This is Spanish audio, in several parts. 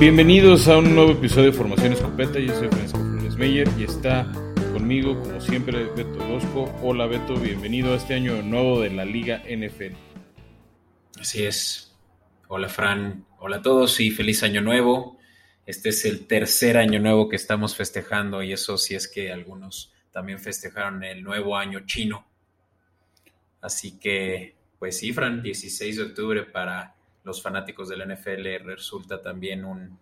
Bienvenidos a un nuevo episodio de Formación Escopeta. Yo soy Francisco Flores Meyer y está conmigo, como siempre, Beto Orozco. Hola Beto, bienvenido a este año nuevo de la Liga NFL. Así es. Hola Fran, hola a todos y feliz año nuevo. Este es el tercer año nuevo que estamos festejando y eso sí es que algunos también festejaron el nuevo año chino. Así que, pues sí, Fran, 16 de octubre para los fanáticos del NFL resulta también un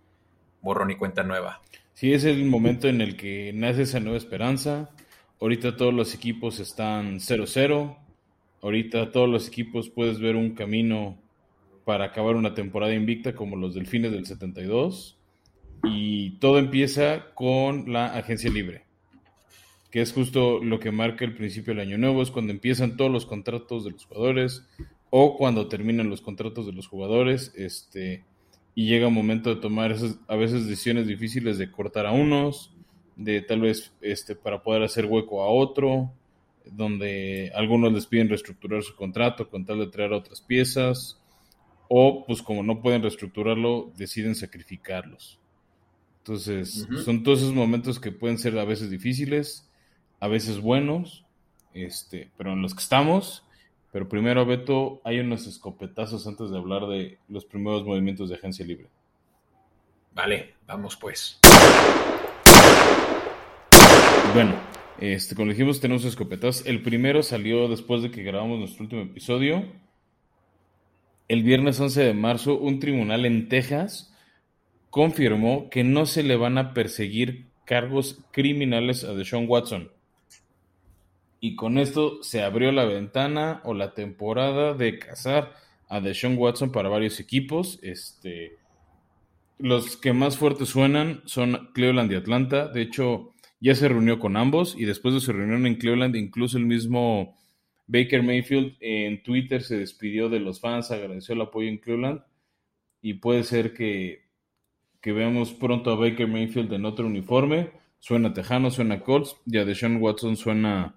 borrón y cuenta nueva. Sí, es el momento en el que nace esa nueva esperanza. Ahorita todos los equipos están 0-0. Ahorita todos los equipos puedes ver un camino para acabar una temporada invicta como los Delfines del 72. Y todo empieza con la agencia libre, que es justo lo que marca el principio del año nuevo, es cuando empiezan todos los contratos de los jugadores, o cuando terminan los contratos de los jugadores, este, y llega un momento de tomar esas, a veces decisiones difíciles de cortar a unos, de tal vez este, para poder hacer hueco a otro, donde algunos les piden reestructurar su contrato con tal de traer otras piezas, o pues como no pueden reestructurarlo, deciden sacrificarlos. Entonces, son todos esos momentos que pueden ser a veces difíciles, a veces buenos, este, pero en los que estamos pero primero, Beto, hay unos escopetazos antes de hablar de los primeros movimientos de agencia libre. Vale, vamos pues. Bueno, este, como dijimos, tenemos escopetazos. El primero salió después de que grabamos nuestro último episodio. El viernes 11 de marzo, un tribunal en Texas confirmó que no se le van a perseguir cargos criminales a Deshaun Watson y con esto se abrió la ventana o la temporada de cazar a Deshaun Watson para varios equipos. Este, los que más fuertes suenan son Cleveland y Atlanta. De hecho, ya se reunió con ambos y después de su reunión en Cleveland, incluso el mismo Baker Mayfield en Twitter se despidió de los fans, agradeció el apoyo en Cleveland y puede ser que, que veamos pronto a Baker Mayfield en otro uniforme. Suena Tejano, suena Colts y a Deshaun Watson suena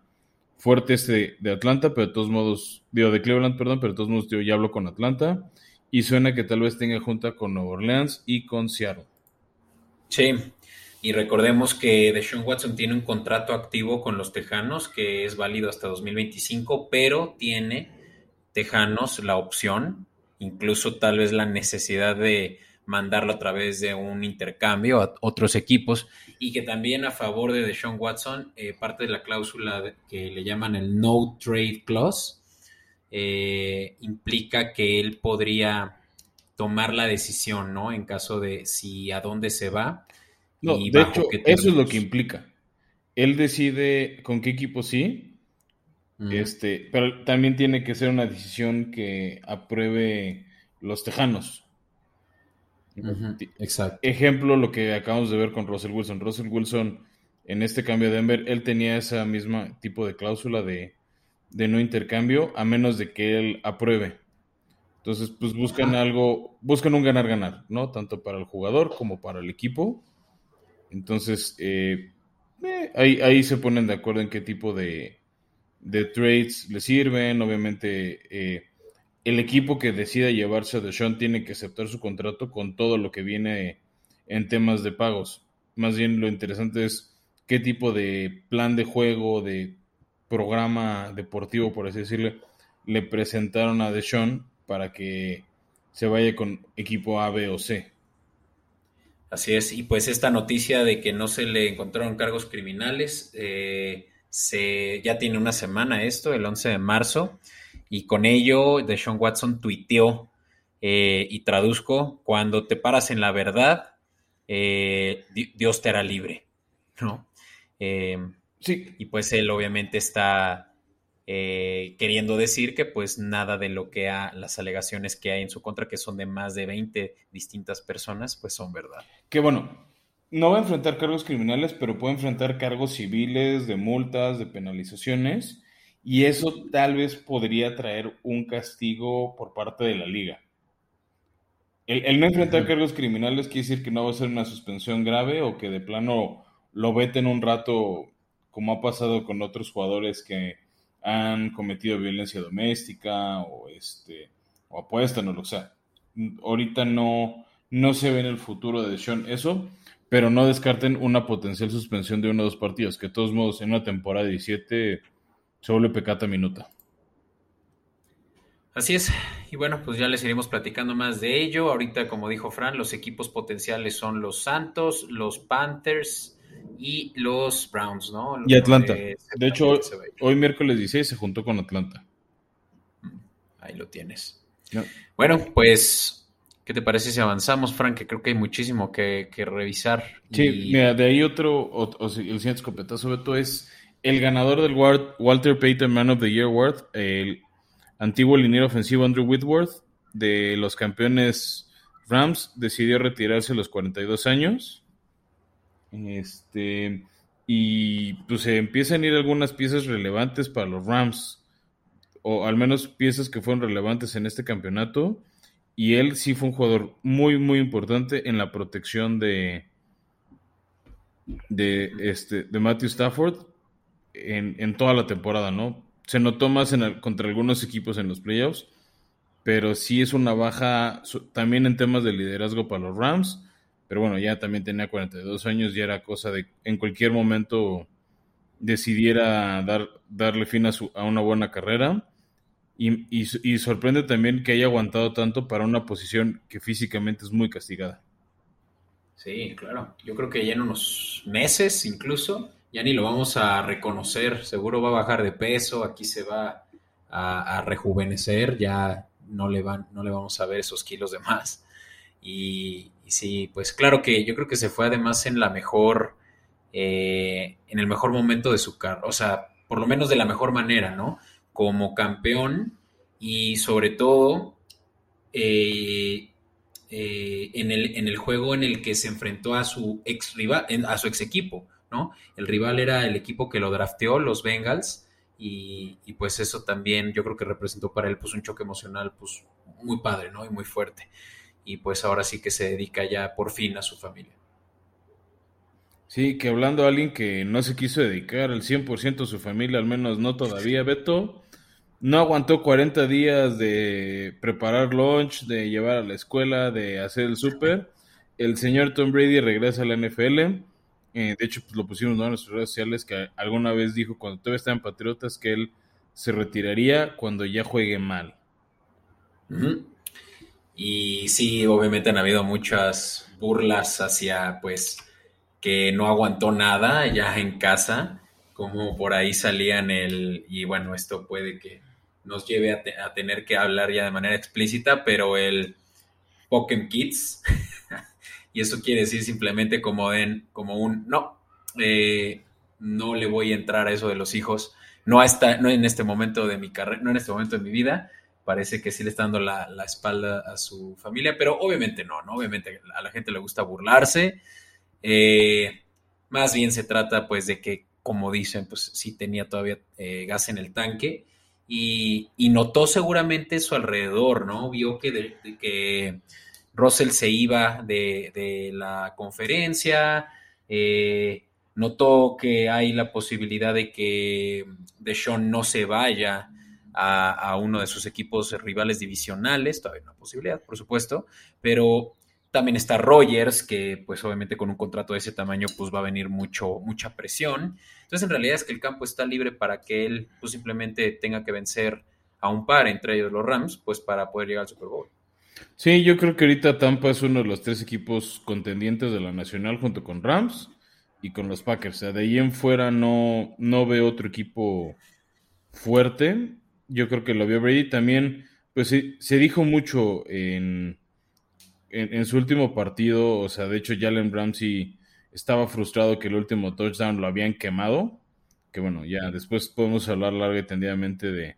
fuerte este de Atlanta, pero de todos modos, digo, de Cleveland, perdón, pero de todos modos yo ya hablo con Atlanta y suena que tal vez tenga junta con Nueva Orleans y con Seattle. Sí, y recordemos que Deshaun Watson tiene un contrato activo con los Tejanos que es válido hasta 2025, pero tiene Tejanos la opción, incluso tal vez la necesidad de mandarlo a través de un intercambio a otros equipos y que también a favor de Deshaun Watson, eh, parte de la cláusula que le llaman el no trade clause, eh, implica que él podría tomar la decisión, ¿no? En caso de si a dónde se va. No, de hecho, eso es lo que implica. Él decide con qué equipo sí, este, pero también tiene que ser una decisión que apruebe los tejanos. Exacto. Ejemplo, lo que acabamos de ver con Russell Wilson. Russell Wilson, en este cambio de Denver, él tenía esa misma tipo de cláusula de, no intercambio, a menos de que él apruebe. Entonces, pues buscan algo, buscan un ganar-ganar, ¿no? Tanto para el jugador como para el equipo. Entonces, eh, eh, ahí, ahí, se ponen de acuerdo en qué tipo de, de trades le sirven. Obviamente, eh, el equipo que decida llevarse a Deshaun tiene que aceptar su contrato con todo lo que viene en temas de pagos. Más bien lo interesante es qué tipo de plan de juego, de programa deportivo, por así decirlo, le presentaron a Deshaun para que se vaya con equipo A, B o C. Así es, y pues esta noticia de que no se le encontraron cargos criminales, eh, se, ya tiene una semana esto, el 11 de marzo, y con ello, Deshaun Watson tuiteó eh, y traduzco, cuando te paras en la verdad, eh, Dios te hará libre, ¿no? Em, sí. Y pues él obviamente está eh, queriendo decir que pues nada de lo que ha, las alegaciones que hay en su contra, que son de más de 20 distintas personas, pues son verdad. Que bueno, no va a enfrentar cargos criminales, pero puede enfrentar cargos civiles, de multas, de penalizaciones y eso tal vez podría traer un castigo por parte de la liga. El, no enfrentar cargos criminales quiere decir que no va a ser una suspensión grave o que de plano lo veten un rato, como ha pasado con otros jugadores que han cometido violencia doméstica o este o apuestan o lo que sea. Ahorita no, No se ve en el futuro de Sean eso, pero no descarten una potencial suspensión de uno o dos partidos, que de todos modos en una temporada de 17 se vuelve pecata minuta. Así es, y bueno, pues ya les iremos platicando más de ello. Ahorita, como dijo Fran, los equipos potenciales son los Santos, los Panthers y los Browns, ¿no? y Atlanta. De, hecho, hoy, miércoles 16 se juntó con Atlanta. Mm, ahí lo tienes. Bueno, pues, ¿qué te parece si avanzamos, Fran? Que creo que hay muchísimo que, revisar. Sí, mira, de ahí otro, o, el siguiente escopetazo, Beto, es el ganador del Walter Payton Man of the Year Award, el antiguo liniero ofensivo Andrew Whitworth de los campeones Rams decidió retirarse a los 42 años. Este, y pues se empiezan a ir algunas piezas relevantes para los Rams, o al menos piezas que fueron relevantes en este campeonato. Y él sí fue un jugador muy, muy importante en la protección de, de, este, de Matthew Stafford en, en toda la temporada, ¿no? se notó más en contra algunos equipos en los playoffs, pero sí es una baja también en temas de liderazgo para los Rams. Pero bueno, ya también tenía 42 años y era cosa de en cualquier momento decidiera dar, darle fin a, su, a una buena carrera. Y, y, sorprende también que haya aguantado tanto para una posición que físicamente es muy castigada. Sí, claro. Yo creo que ya en unos meses incluso ya ni lo vamos a reconocer, seguro va a bajar de peso, aquí se va a, rejuvenecer, ya no le, van, no le vamos a ver esos kilos de más. Y, sí, pues claro que yo creo que se fue además en la mejor, eh, en el mejor momento de su carrera, o sea, por lo menos de la mejor manera, ¿no? Como campeón y sobre todo eh, eh, en, el, en el juego en el que se enfrentó a su ex rival, a su ex equipo. ¿No? El rival era el equipo que lo drafteó, los Bengals, y, pues eso también yo creo que representó para él pues un choque emocional pues muy padre, ¿no? Y muy fuerte. Y pues ahora sí que se dedica ya por fin a su familia. Sí, que hablando a alguien que no se quiso dedicar al 100% a su familia, al menos no todavía, Beto, no aguantó 40 días de preparar lunch, de llevar a la escuela, de hacer el súper. El señor Tom Brady regresa a la NFL eh, de hecho, pues lo pusimos en nuestras redes sociales que alguna vez dijo cuando todavía estaba en Patriotas que él se retiraría cuando ya juegue mal. Y sí, obviamente han habido muchas burlas hacia, pues, que no aguantó nada ya en casa, como por ahí salían el, y bueno, esto puede que nos lleve a, tener que hablar ya de manera explícita, pero el Pokémon Kids y eso quiere decir simplemente como, en, como un no, eh, no le voy a entrar a eso de los hijos, no, hasta, no en este momento de mi carrera, no en este momento de mi vida, parece que sí le está dando la, espalda a su familia, pero obviamente no, ¿no? Obviamente a la gente le gusta burlarse, eh, más bien se trata pues de que, como dicen, pues sí tenía todavía eh, gas en el tanque, y, notó seguramente su alrededor, ¿no? Vio que, que Russell se iba de, la conferencia, eh, notó que hay la posibilidad de que Deshaun no se vaya a, uno de sus equipos rivales divisionales, todavía una posibilidad, por supuesto, pero también está Rogers, que pues obviamente con un contrato de ese tamaño pues va a venir mucho, mucha presión. Entonces en realidad es que el campo está libre para que él pues simplemente tenga que vencer a un par, entre ellos los Rams, pues para poder llegar al Super Bowl. Sí, yo creo que ahorita Tampa es uno de los tres equipos contendientes de la Nacional junto con Rams y con los Packers. O sea, de ahí en fuera no, no veo otro equipo fuerte. Yo creo que lo vio Brady también. Pues se, dijo mucho en, en, su último partido. O sea, de hecho, Jalen Ramsey estaba frustrado que el último touchdown lo habían quemado. Que bueno, ya después podemos hablar largo y tendidamente de,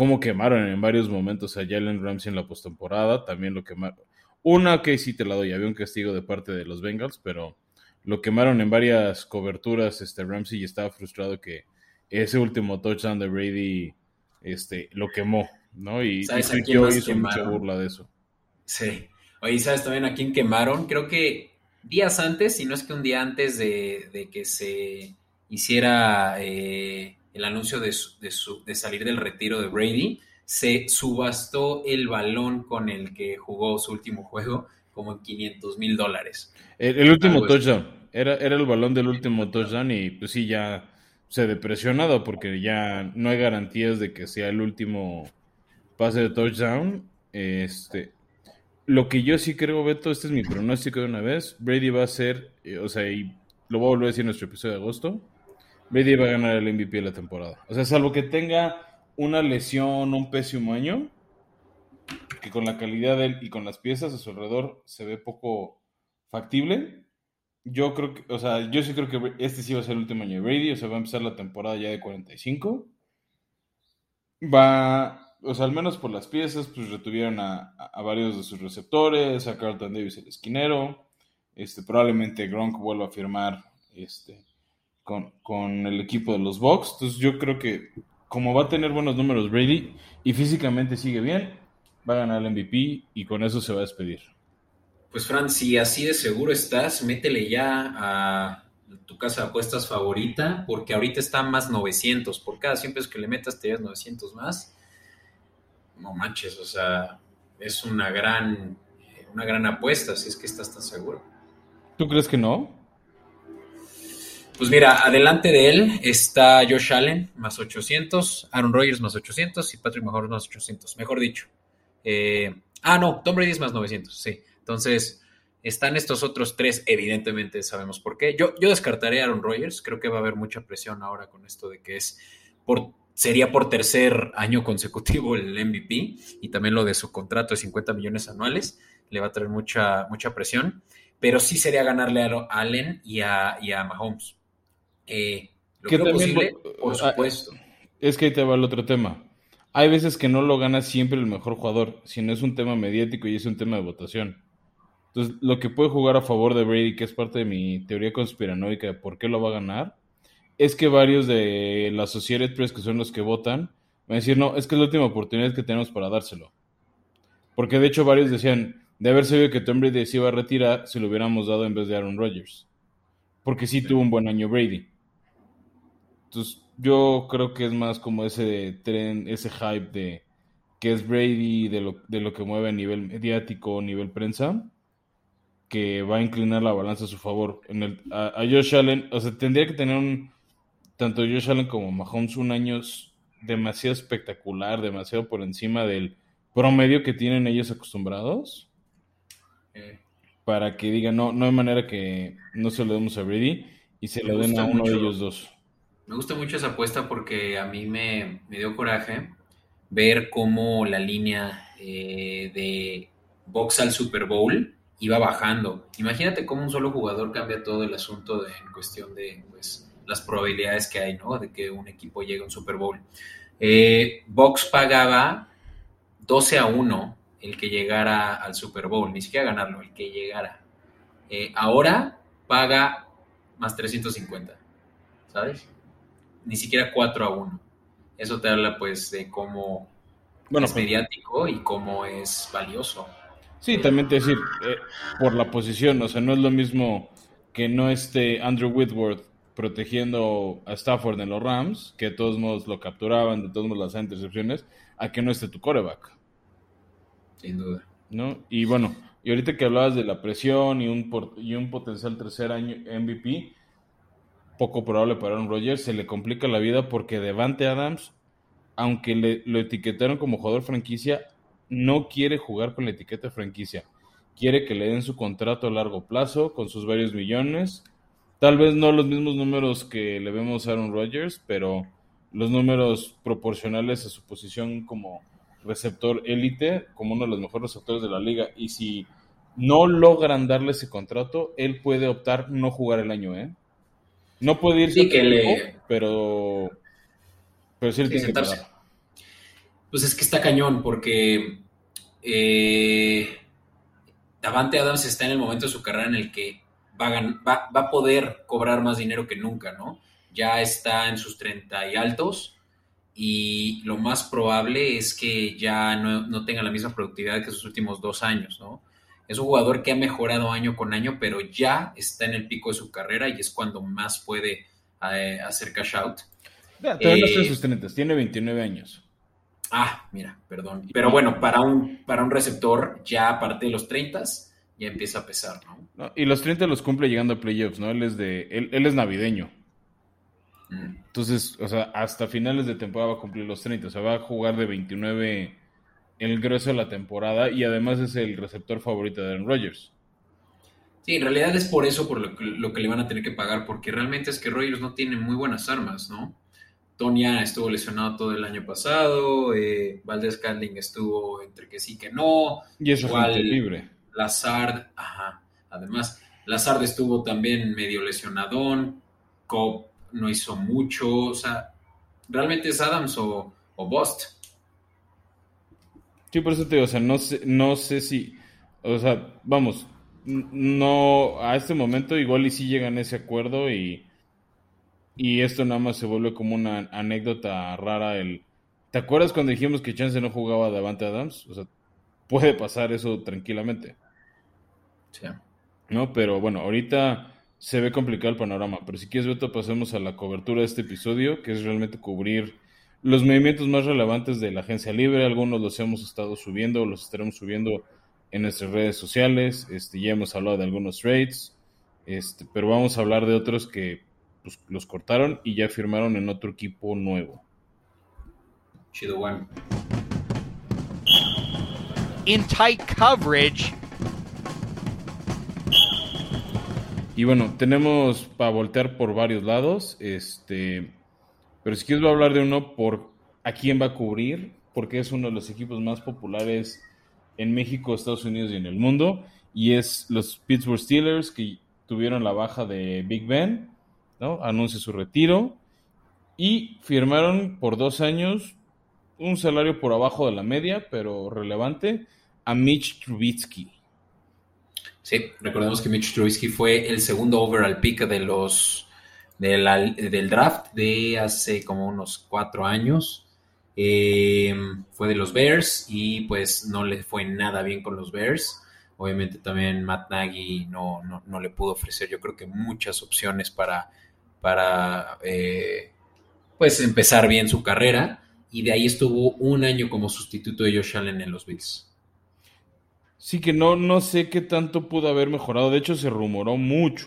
cómo quemaron en varios momentos a Jalen Ramsey en la postemporada, también lo quemaron. Una que sí te la doy, había un castigo de parte de los Bengals, pero lo quemaron en varias coberturas este Ramsey y estaba frustrado que ese último touchdown de Brady este, lo quemó, ¿no? Y, y yo hizo mucha burla de eso. Sí. Oye, ¿sabes también a quién quemaron? Creo que días antes, si no es que un día antes de, que se hiciera eh, el anuncio de, de, salir del retiro de Brady, se subastó el balón con el que jugó su último juego como en 500 mil dólares. El, último touchdown, era, era el balón del último touchdown y pues sí, ya se depresionado porque ya no hay garantías de que sea el último pase de touchdown. Este, lo que yo sí creo, Beto, este es mi pronóstico de una vez, Brady va a ser, eh, o sea, y lo voy a volver a decir en nuestro episodio de agosto, Brady va a ganar el MVP de la temporada. O sea, salvo que tenga una lesión, un pésimo año, que con la calidad de él y con las piezas a su alrededor se ve poco factible. Yo creo que, o sea, yo sí creo que este sí va a ser el último año de Brady, o sea, va a empezar la temporada ya de 45. Va, o sea, al menos por las piezas, pues retuvieron a, varios de sus receptores, a Carlton Davis el esquinero, este, probablemente Gronk vuelva a firmar este, con, con el equipo de los Bucks. Entonces yo creo que como va a tener buenos números Brady y físicamente sigue bien, va a ganar el MVP y con eso se va a despedir. Pues Fran, si así de seguro estás, métele ya a tu casa de apuestas favorita, porque ahorita está más 900. Por cada 100 pesos que le metas te das 900 más. No manches, o sea, es una gran, una gran apuesta si es que estás tan seguro. ¿Tú crees que no? Pues mira, adelante de él está Josh Allen más 800, Aaron Rodgers más 800 y Patrick Mahomes más 800, mejor dicho. Eh, ah, no, Tom Brady es más 900, sí. Entonces, están estos otros tres, evidentemente sabemos por qué. Yo, yo descartaré a Aaron Rodgers, creo que va a haber mucha presión ahora con esto de que es por, sería por tercer año consecutivo el MVP y también lo de su contrato de 50 millones anuales, le va a traer mucha, mucha presión, pero sí sería ganarle a Allen y a, y a Mahomes. Eh, lo creo posible, por ah, supuesto. Es que ahí te va el otro tema hay veces que no lo gana siempre el mejor jugador, sino es un tema mediático y es un tema de votación. Entonces, lo que puede jugar a favor de Brady, que es parte de mi teoría conspiranoica de por qué lo va a ganar, es que varios de la Associated Press, que son los que votan, van a decir, no, es que es la última oportunidad que tenemos para dárselo. Porque de hecho varios decían, de haber sabido que Tom Brady se iba a retirar, se lo hubiéramos dado en vez de Aaron Rodgers. Porque sí tuvo un buen año Brady. Entonces, yo creo que es más como ese tren, ese hype de que es Brady, de lo, de lo que mueve a nivel mediático, a nivel prensa, que va a inclinar la balanza a su favor. En el, a, Josh Allen, o sea, tendría que tener un, tanto Josh Allen como Mahomes, un año demasiado espectacular, demasiado por encima del promedio que tienen ellos acostumbrados. Eh. Para que digan, no, no hay manera que no se lo demos a Brady y se lo den a uno de ellos dos. Me gusta mucho esa apuesta porque a mí me, dio coraje ver cómo la línea eh, de box al Super Bowl iba bajando. Imagínate cómo un solo jugador cambia todo el asunto en cuestión de pues, las probabilidades que hay, ¿no? De que un equipo llegue a un Super Bowl. Eh, box pagaba 12 a 1 el que llegara al Super Bowl, ni siquiera ganarlo, el que llegara. Eh, ahora paga más 350, ¿sabes? Ni siquiera 4 a 1. Eso te habla pues de cómo bueno, es pues, mediático y cómo es valioso. Sí, también te decir, eh, por la posición, o sea, no es lo mismo que no esté Andrew Whitworth protegiendo a Stafford en los Rams, que de todos modos lo capturaban, de todos modos las intercepciones, a que no esté tu coreback. Sin duda. ¿No? Y bueno, y ahorita que hablabas de la presión y un, y un potencial tercer año MVP, poco probable para Aaron Rodgers, se le complica la vida porque Devante Adams, aunque le, lo etiquetaron como jugador franquicia, no quiere jugar con la etiqueta franquicia. Quiere que le den su contrato a largo plazo con sus varios millones. Tal vez no los mismos números que le vemos a Aaron Rodgers, pero los números proporcionales a su posición como receptor élite, como uno de los mejores receptores de la liga. Y si no logran darle ese contrato, él puede optar no jugar el año, ¿eh? No puede irse, que le... pero, pero sí, tiene que Pues es que está cañón, porque eh, Davante Adams está en el momento de su carrera en el que va a, va, a poder cobrar más dinero que nunca, ¿no? Ya está en sus 30 y altos y lo más probable es que ya no, no tenga la misma productividad que sus últimos dos años, ¿no? Es un jugador que ha mejorado año con año, pero ya está en el pico de su carrera y es cuando más puede eh, hacer cash out. todavía no está en eh, sus 30, tiene 29 años. Ah, mira, perdón. Pero bueno, para un, para un receptor ya aparte de los 30, ya empieza a pesar, ¿no? y los 30 los cumple llegando a playoffs, ¿no? Él es de, él, es navideño. Mm. Entonces, o sea, hasta finales de temporada va a cumplir los 30, o sea, va a jugar de 29 el grueso de la temporada y además es el receptor favorito de Aaron Rodgers. Sí, en realidad es por eso por lo que, lo que le van a tener que pagar, porque realmente es que Rodgers no tiene muy buenas armas, ¿no? Tonya estuvo lesionado todo el año pasado, eh, Valdez Candling estuvo entre que sí que no. Y eso fue libre. Lazard, ajá. Además, Lazard estuvo también medio lesionadón, Cobb no hizo mucho, o sea, realmente es Adams o, o Bust. Sí, por eso te digo, o sea, no sé, no sé si, o sea, vamos, no, a este momento igual y sí llegan a ese acuerdo y y esto nada más se vuelve como una anécdota rara. El, ¿Te acuerdas cuando dijimos que Chance no jugaba Davante Adams? O sea, puede pasar eso tranquilamente. Sí. ¿No? Pero bueno, ahorita se ve complicado el panorama. Pero si quieres, Beto, pasemos a la cobertura de este episodio, que es realmente cubrir los movimientos más relevantes de la agencia libre. Algunos los hemos estado subiendo, los estaremos subiendo en nuestras redes sociales. Este, ya hemos hablado de algunos trades. Este, pero vamos a hablar de otros que pues, los cortaron y ya firmaron en otro equipo nuevo. Chido, bueno. In tight coverage. Y bueno, tenemos para voltear por varios lados. Este, pero si quieres voy a hablar de uno por a quién va a cubrir, porque es uno de los equipos más populares en México, Estados Unidos y en el mundo. Y es los Pittsburgh Steelers que tuvieron la baja de Big Ben Anuncia su retiro y firmaron por dos años un salario por abajo de la media, pero relevante, a Mitch Trubisky. Sí, recordemos que Mitch Trubisky fue el segundo overall pick de los del draft de hace como unos cuatro años. Eh, fue de los Bears y pues no le fue nada bien con los Bears. Obviamente también Matt Nagy no, no le pudo ofrecer yo creo que muchas opciones para para eh, pues empezar bien su carrera y de ahí estuvo un año como sustituto de Josh Allen en los Bills. Sí que no, no sé qué tanto pudo haber mejorado. De hecho, se rumoró mucho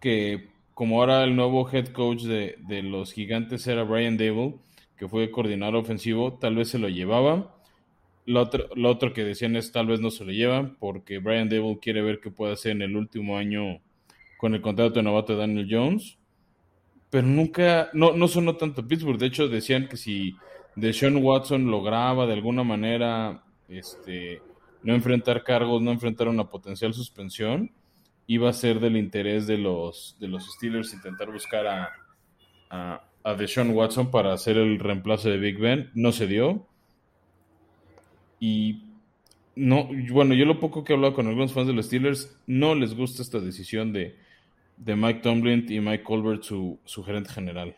que como ahora el nuevo head coach de, los gigantes era Brian Dable, que fue coordinador ofensivo, tal vez se lo llevaba. Lo otro, lo otro que decían es tal vez no se lo llevan porque Brian Dable quiere ver qué puede hacer en el último año con el contrato de novato de Daniel Jones pero nunca, no, no sonó tanto Pittsburgh. De hecho, decían que si Deshaun Watson lograba de alguna manera este, no enfrentar cargos, no enfrentar una potencial suspensión, iba a ser del interés de los, de los Steelers intentar buscar a, a, a Deshaun Watson para hacer el reemplazo de Big Ben. No se dio. Y no, bueno, yo lo poco que he hablado con algunos fans de los Steelers, no les gusta esta decisión de de Mike Tomlin y Mike Colbert, su, gerente general.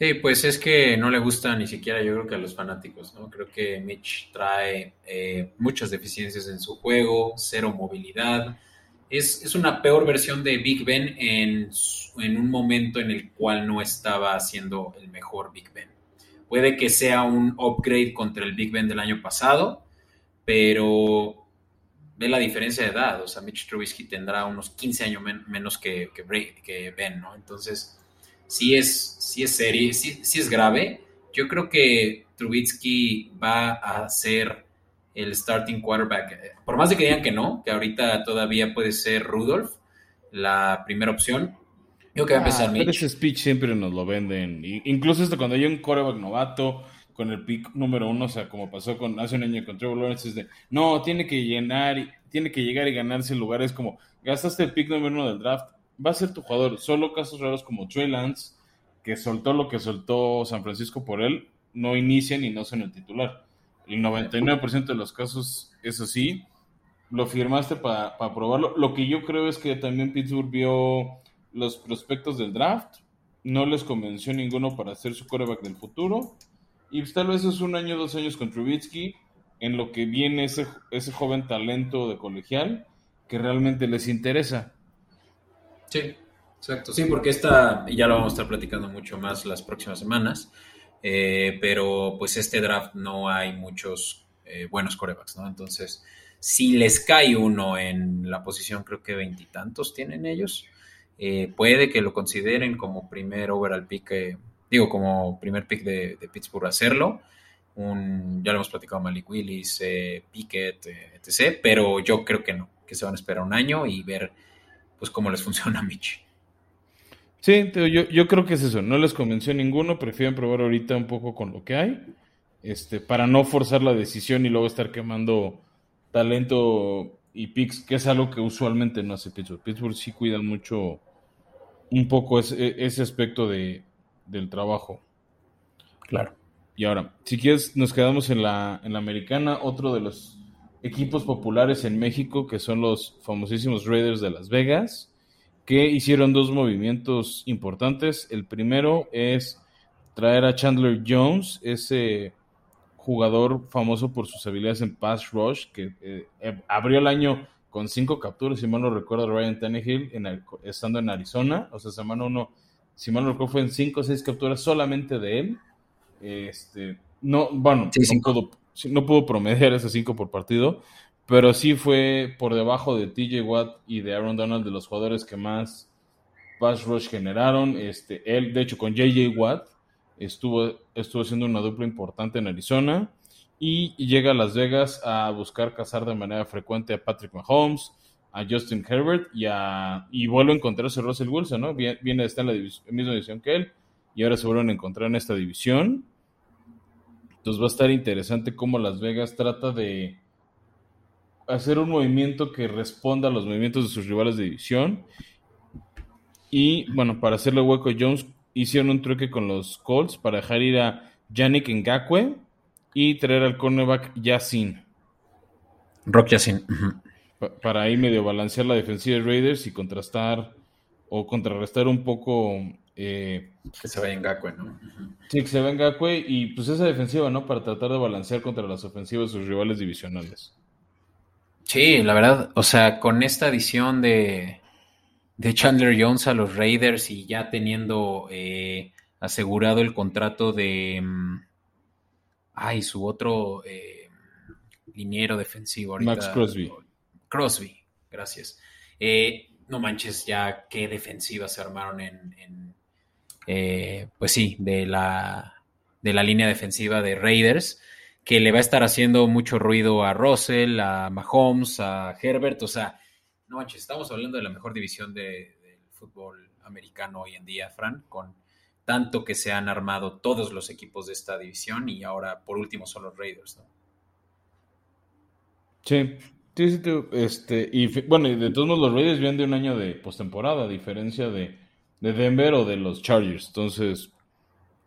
Sí, pues es que no le gusta ni siquiera yo creo que a los fanáticos, ¿no? Creo que Mitch trae eh, muchas deficiencias en su juego, cero movilidad. Es, es una peor versión de Big Ben en, en, un momento en el cual no estaba haciendo el mejor Big Ben. Puede que sea un upgrade contra el Big Ben del año pasado, pero ve la diferencia de edad. O sea, Mitch Trubisky tendrá unos 15 años menos que, que, Ben, ¿no? Entonces, sí es, sí es serie, sí, es grave. Yo creo que Trubisky va a ser el starting quarterback. Por más de que digan que no, que ahorita todavía puede ser Rudolph, la primera opción. Yo creo que va a empezar ah, Ese speech siempre nos lo venden. Incluso esto cuando hay un quarterback novato con el pick número uno, o sea, como pasó con hace un año con Trevor Lawrence, es de, no, tiene que llenar, tiene que llegar y ganarse lugares como, gastaste el pick número uno del draft, va a ser tu jugador. Solo casos raros como Trey Lance, que soltó lo que soltó San Francisco por él, no inician y no son el titular. El 99% de los casos es así. Lo firmaste para probarlo. Lo que yo creo es que también Pittsburgh vio los prospectos del draft. No les convenció ninguno para hacer su coreback del futuro y pues, tal vez es un año, dos años con Trubitsky, en lo que viene ese, ese joven talento de colegial que realmente les interesa. Sí, exacto. Sí, porque esta, ya lo vamos a estar platicando mucho más las próximas semanas, eh, pero pues este draft no hay muchos eh, buenos corebacks, ¿no? Entonces, Si les cae uno en la posición, creo que veintitantos tienen ellos, eh, puede que lo consideren como primer overall pick, eh, digo, como primer pick de, Pittsburgh hacerlo. Un, ya lo hemos platicado Malik Willis, eh, Pickett, etc. Pero yo creo que no, que se van a esperar un año y ver pues cómo les funciona a Mitch. Sí, yo, yo creo que es eso. No les convenció ninguno, prefieren probar ahorita un poco con lo que hay, este, para no forzar la decisión y luego estar quemando talento y picks, que es algo que usualmente no hace Pittsburgh. Pittsburgh sí cuidan mucho un poco ese, ese aspecto de, del trabajo. Claro. Y ahora, si quieres, nos quedamos en la, en la americana, otro de los equipos populares en México, que son los famosísimos Raiders de Las Vegas, que hicieron dos movimientos importantes. El primero es traer a Chandler Jones, ese jugador famoso por sus habilidades en pass rush, que eh, eh, abrió el año con cinco capturas, si mal no recuerdo, Ryan Tannehill en estando en Arizona. O sea, semana uno, si mal no recuerdo, fue en cinco o seis capturas solamente de él. Este, no, bueno, no, pudo, no, pudo, promediar esas cinco por partido, pero sí fue por debajo de TJ Watt y de Aaron Donald de los jugadores que más pass rush generaron. Este, él, de hecho, con JJ Watt estuvo, estuvo haciendo una dupla importante en Arizona y llega a Las Vegas a buscar cazar de manera frecuente a Patrick Mahomes, a Justin Herbert y, a, y vuelve a encontrarse Russell Wilson, ¿no? Viene, viene estar en la, misma división que él y ahora se vuelven a encontrar en esta división. Entonces va a estar interesante cómo Las Vegas trata de hacer un movimiento que responda a los movimientos de sus rivales de división. Y bueno, para hacerle hueco a Jones, hicieron un truque con los Colts para dejar ir a Yannick Ngakwe y traer al cornerback Yassin. Rock Yassin. Para ahí medio balancear la defensiva de Raiders y contrastar o contrarrestar un poco. Eh, que se vaya Ngakwe, ¿no? Sí, que se vaya Ngakwe y pues esa defensiva, ¿no? Para tratar de balancear contra las ofensivas de sus rivales divisionales. Sí, la verdad, o sea, con esta adición de, de Chandler Jones a los Raiders y ya teniendo eh, asegurado el contrato de. Mm, ay, su otro eh, liniero defensivo. Max Crosby. Crosby, gracias. Eh, no manches, ya qué defensiva se armaron en. Pues sí, de la, de la línea defensiva de Raiders que le va a estar haciendo mucho ruido a Russell, a Mahomes, a Herbert, o sea, no manches, estamos hablando de la mejor división del fútbol americano hoy en día, Fran, con tanto que se han armado todos los equipos de esta división y ahora por último son los Raiders, ¿no? Sí, este, y bueno, de todos modos los Raiders vienen de un año de postemporada, a diferencia de, de Denver o de los Chargers, entonces,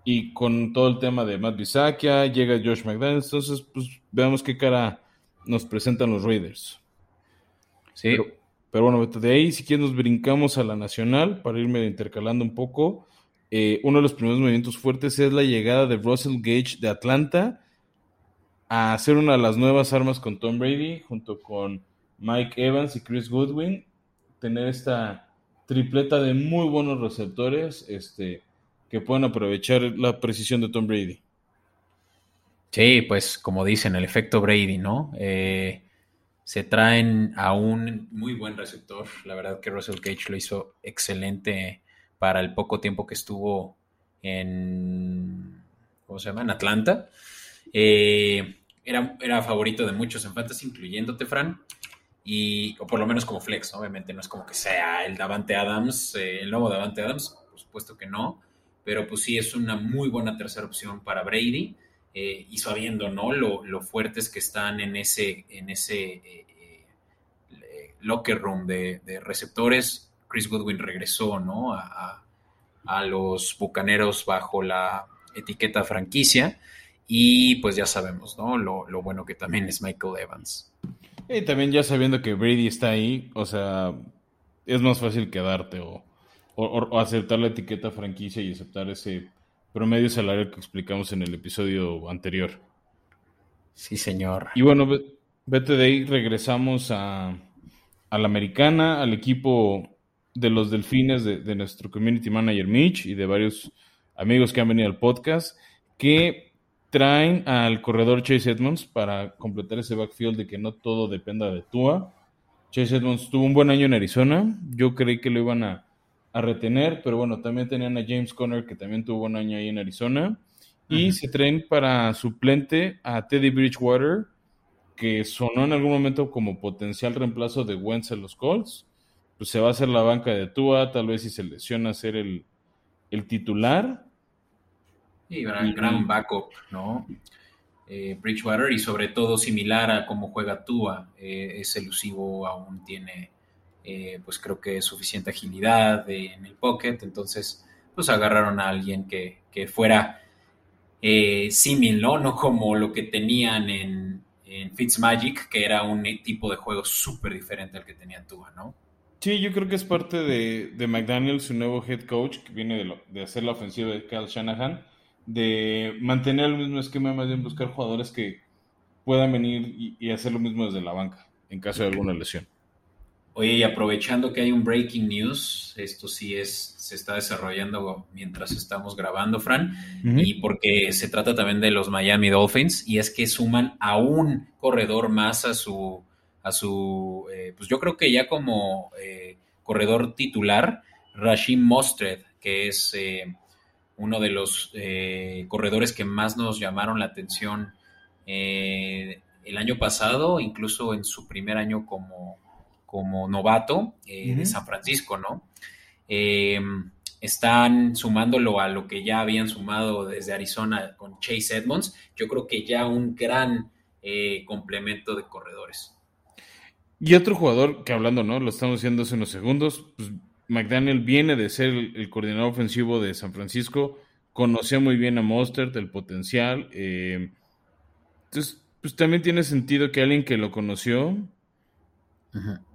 y con todo el tema de Matt Bisakia, llega Josh McDaniels, entonces, pues veamos qué cara nos presentan los Raiders. Sí. Pero bueno, de ahí, si quieres, nos brincamos a la nacional para irme intercalando un poco. Eh, uno de los primeros movimientos fuertes es la llegada de Russell Gage de Atlanta a hacer una de las nuevas armas con Tom Brady, junto con Mike Evans y Chris Goodwin. Tener esta tripleta de muy buenos receptores este, que puedan aprovechar la precisión de Tom Brady. Sí, pues como dicen, el efecto Brady, ¿no? Eh, se traen a un muy buen receptor. La verdad que Russell Cage lo hizo excelente para el poco tiempo que estuvo en, ¿cómo se llama? En Atlanta. Eh, era, era, favorito de muchos en fantasy, incluyéndote, Fran. Y, o por lo menos como flex, obviamente no es como que sea el Davante Adams, eh, el nuevo Davante Adams, por supuesto que no, pero pues sí es una muy buena tercera opción para Brady eh, y sabiendo ¿no? Lo, fuertes que están en ese, en ese eh, locker room de, receptores. Chris Goodwin regresó ¿no? a, los Bucaneros bajo la etiqueta franquicia y pues ya sabemos ¿no? lo, bueno que también es Michael Evans. Y también ya sabiendo que Brady está ahí, o sea, es más fácil quedarte o, o aceptar la etiqueta franquicia y aceptar ese promedio salarial que explicamos en el episodio anterior. Sí, señor. Y bueno, vete de ahí, regresamos a, la americana, al equipo de los delfines de, nuestro community manager Mitch y de varios amigos que han venido al podcast, que traen al corredor Chase Edmonds para completar ese backfield de que no todo dependa de Tua. Chase Edmonds tuvo un buen año en Arizona. Yo creí que lo iban a, retener, pero bueno, también tenían a James Conner que también tuvo un año ahí en Arizona. Y se traen para suplente a Teddy Bridgewater, que sonó en algún momento como potencial reemplazo de Wentz en los Colts. Pues se va a hacer la banca de Tua, tal vez si se lesiona ser el, el titular. Y gran, gran backup, ¿no? Eh, Bridgewater y sobre todo similar a cómo juega Tua, eh, es elusivo, aún tiene, eh, pues creo que suficiente agilidad en el pocket, entonces pues agarraron a alguien que, que fuera símil, ¿no? No como lo que tenían en, en Fitzmagic, que era un tipo de juego súper diferente al que tenía Tua, ¿no? Sí, yo creo que es parte de, de McDaniel, su nuevo head coach, que viene de, de hacer la ofensiva de Kyle Shanahan, de mantener el mismo esquema, más bien buscar jugadores que puedan venir y, hacer lo mismo desde la banca, en caso de alguna lesión. Oye, y aprovechando que hay un breaking news, esto sí es, se está desarrollando mientras estamos grabando, Fran, y porque se trata también de los Miami Dolphins, y es que suman a un corredor más a su a su, eh, pues yo creo que ya como eh, corredor titular, Rashim Mostred, que es eh, uno de los corredores que más nos llamaron la atención el año pasado, incluso en su primer año como, como novato de San Francisco, ¿no? están sumándolo a lo que ya habían sumado desde Arizona con Chase Edmonds, yo creo que ya un gran complemento de corredores. Y otro jugador que hablando, ¿no? Lo estamos diciendo hace unos segundos, pues McDaniel viene de ser el, coordinador ofensivo de San Francisco, conocía muy bien a Mostert, el potencial. Eh, entonces, pues también tiene sentido que alguien que lo conoció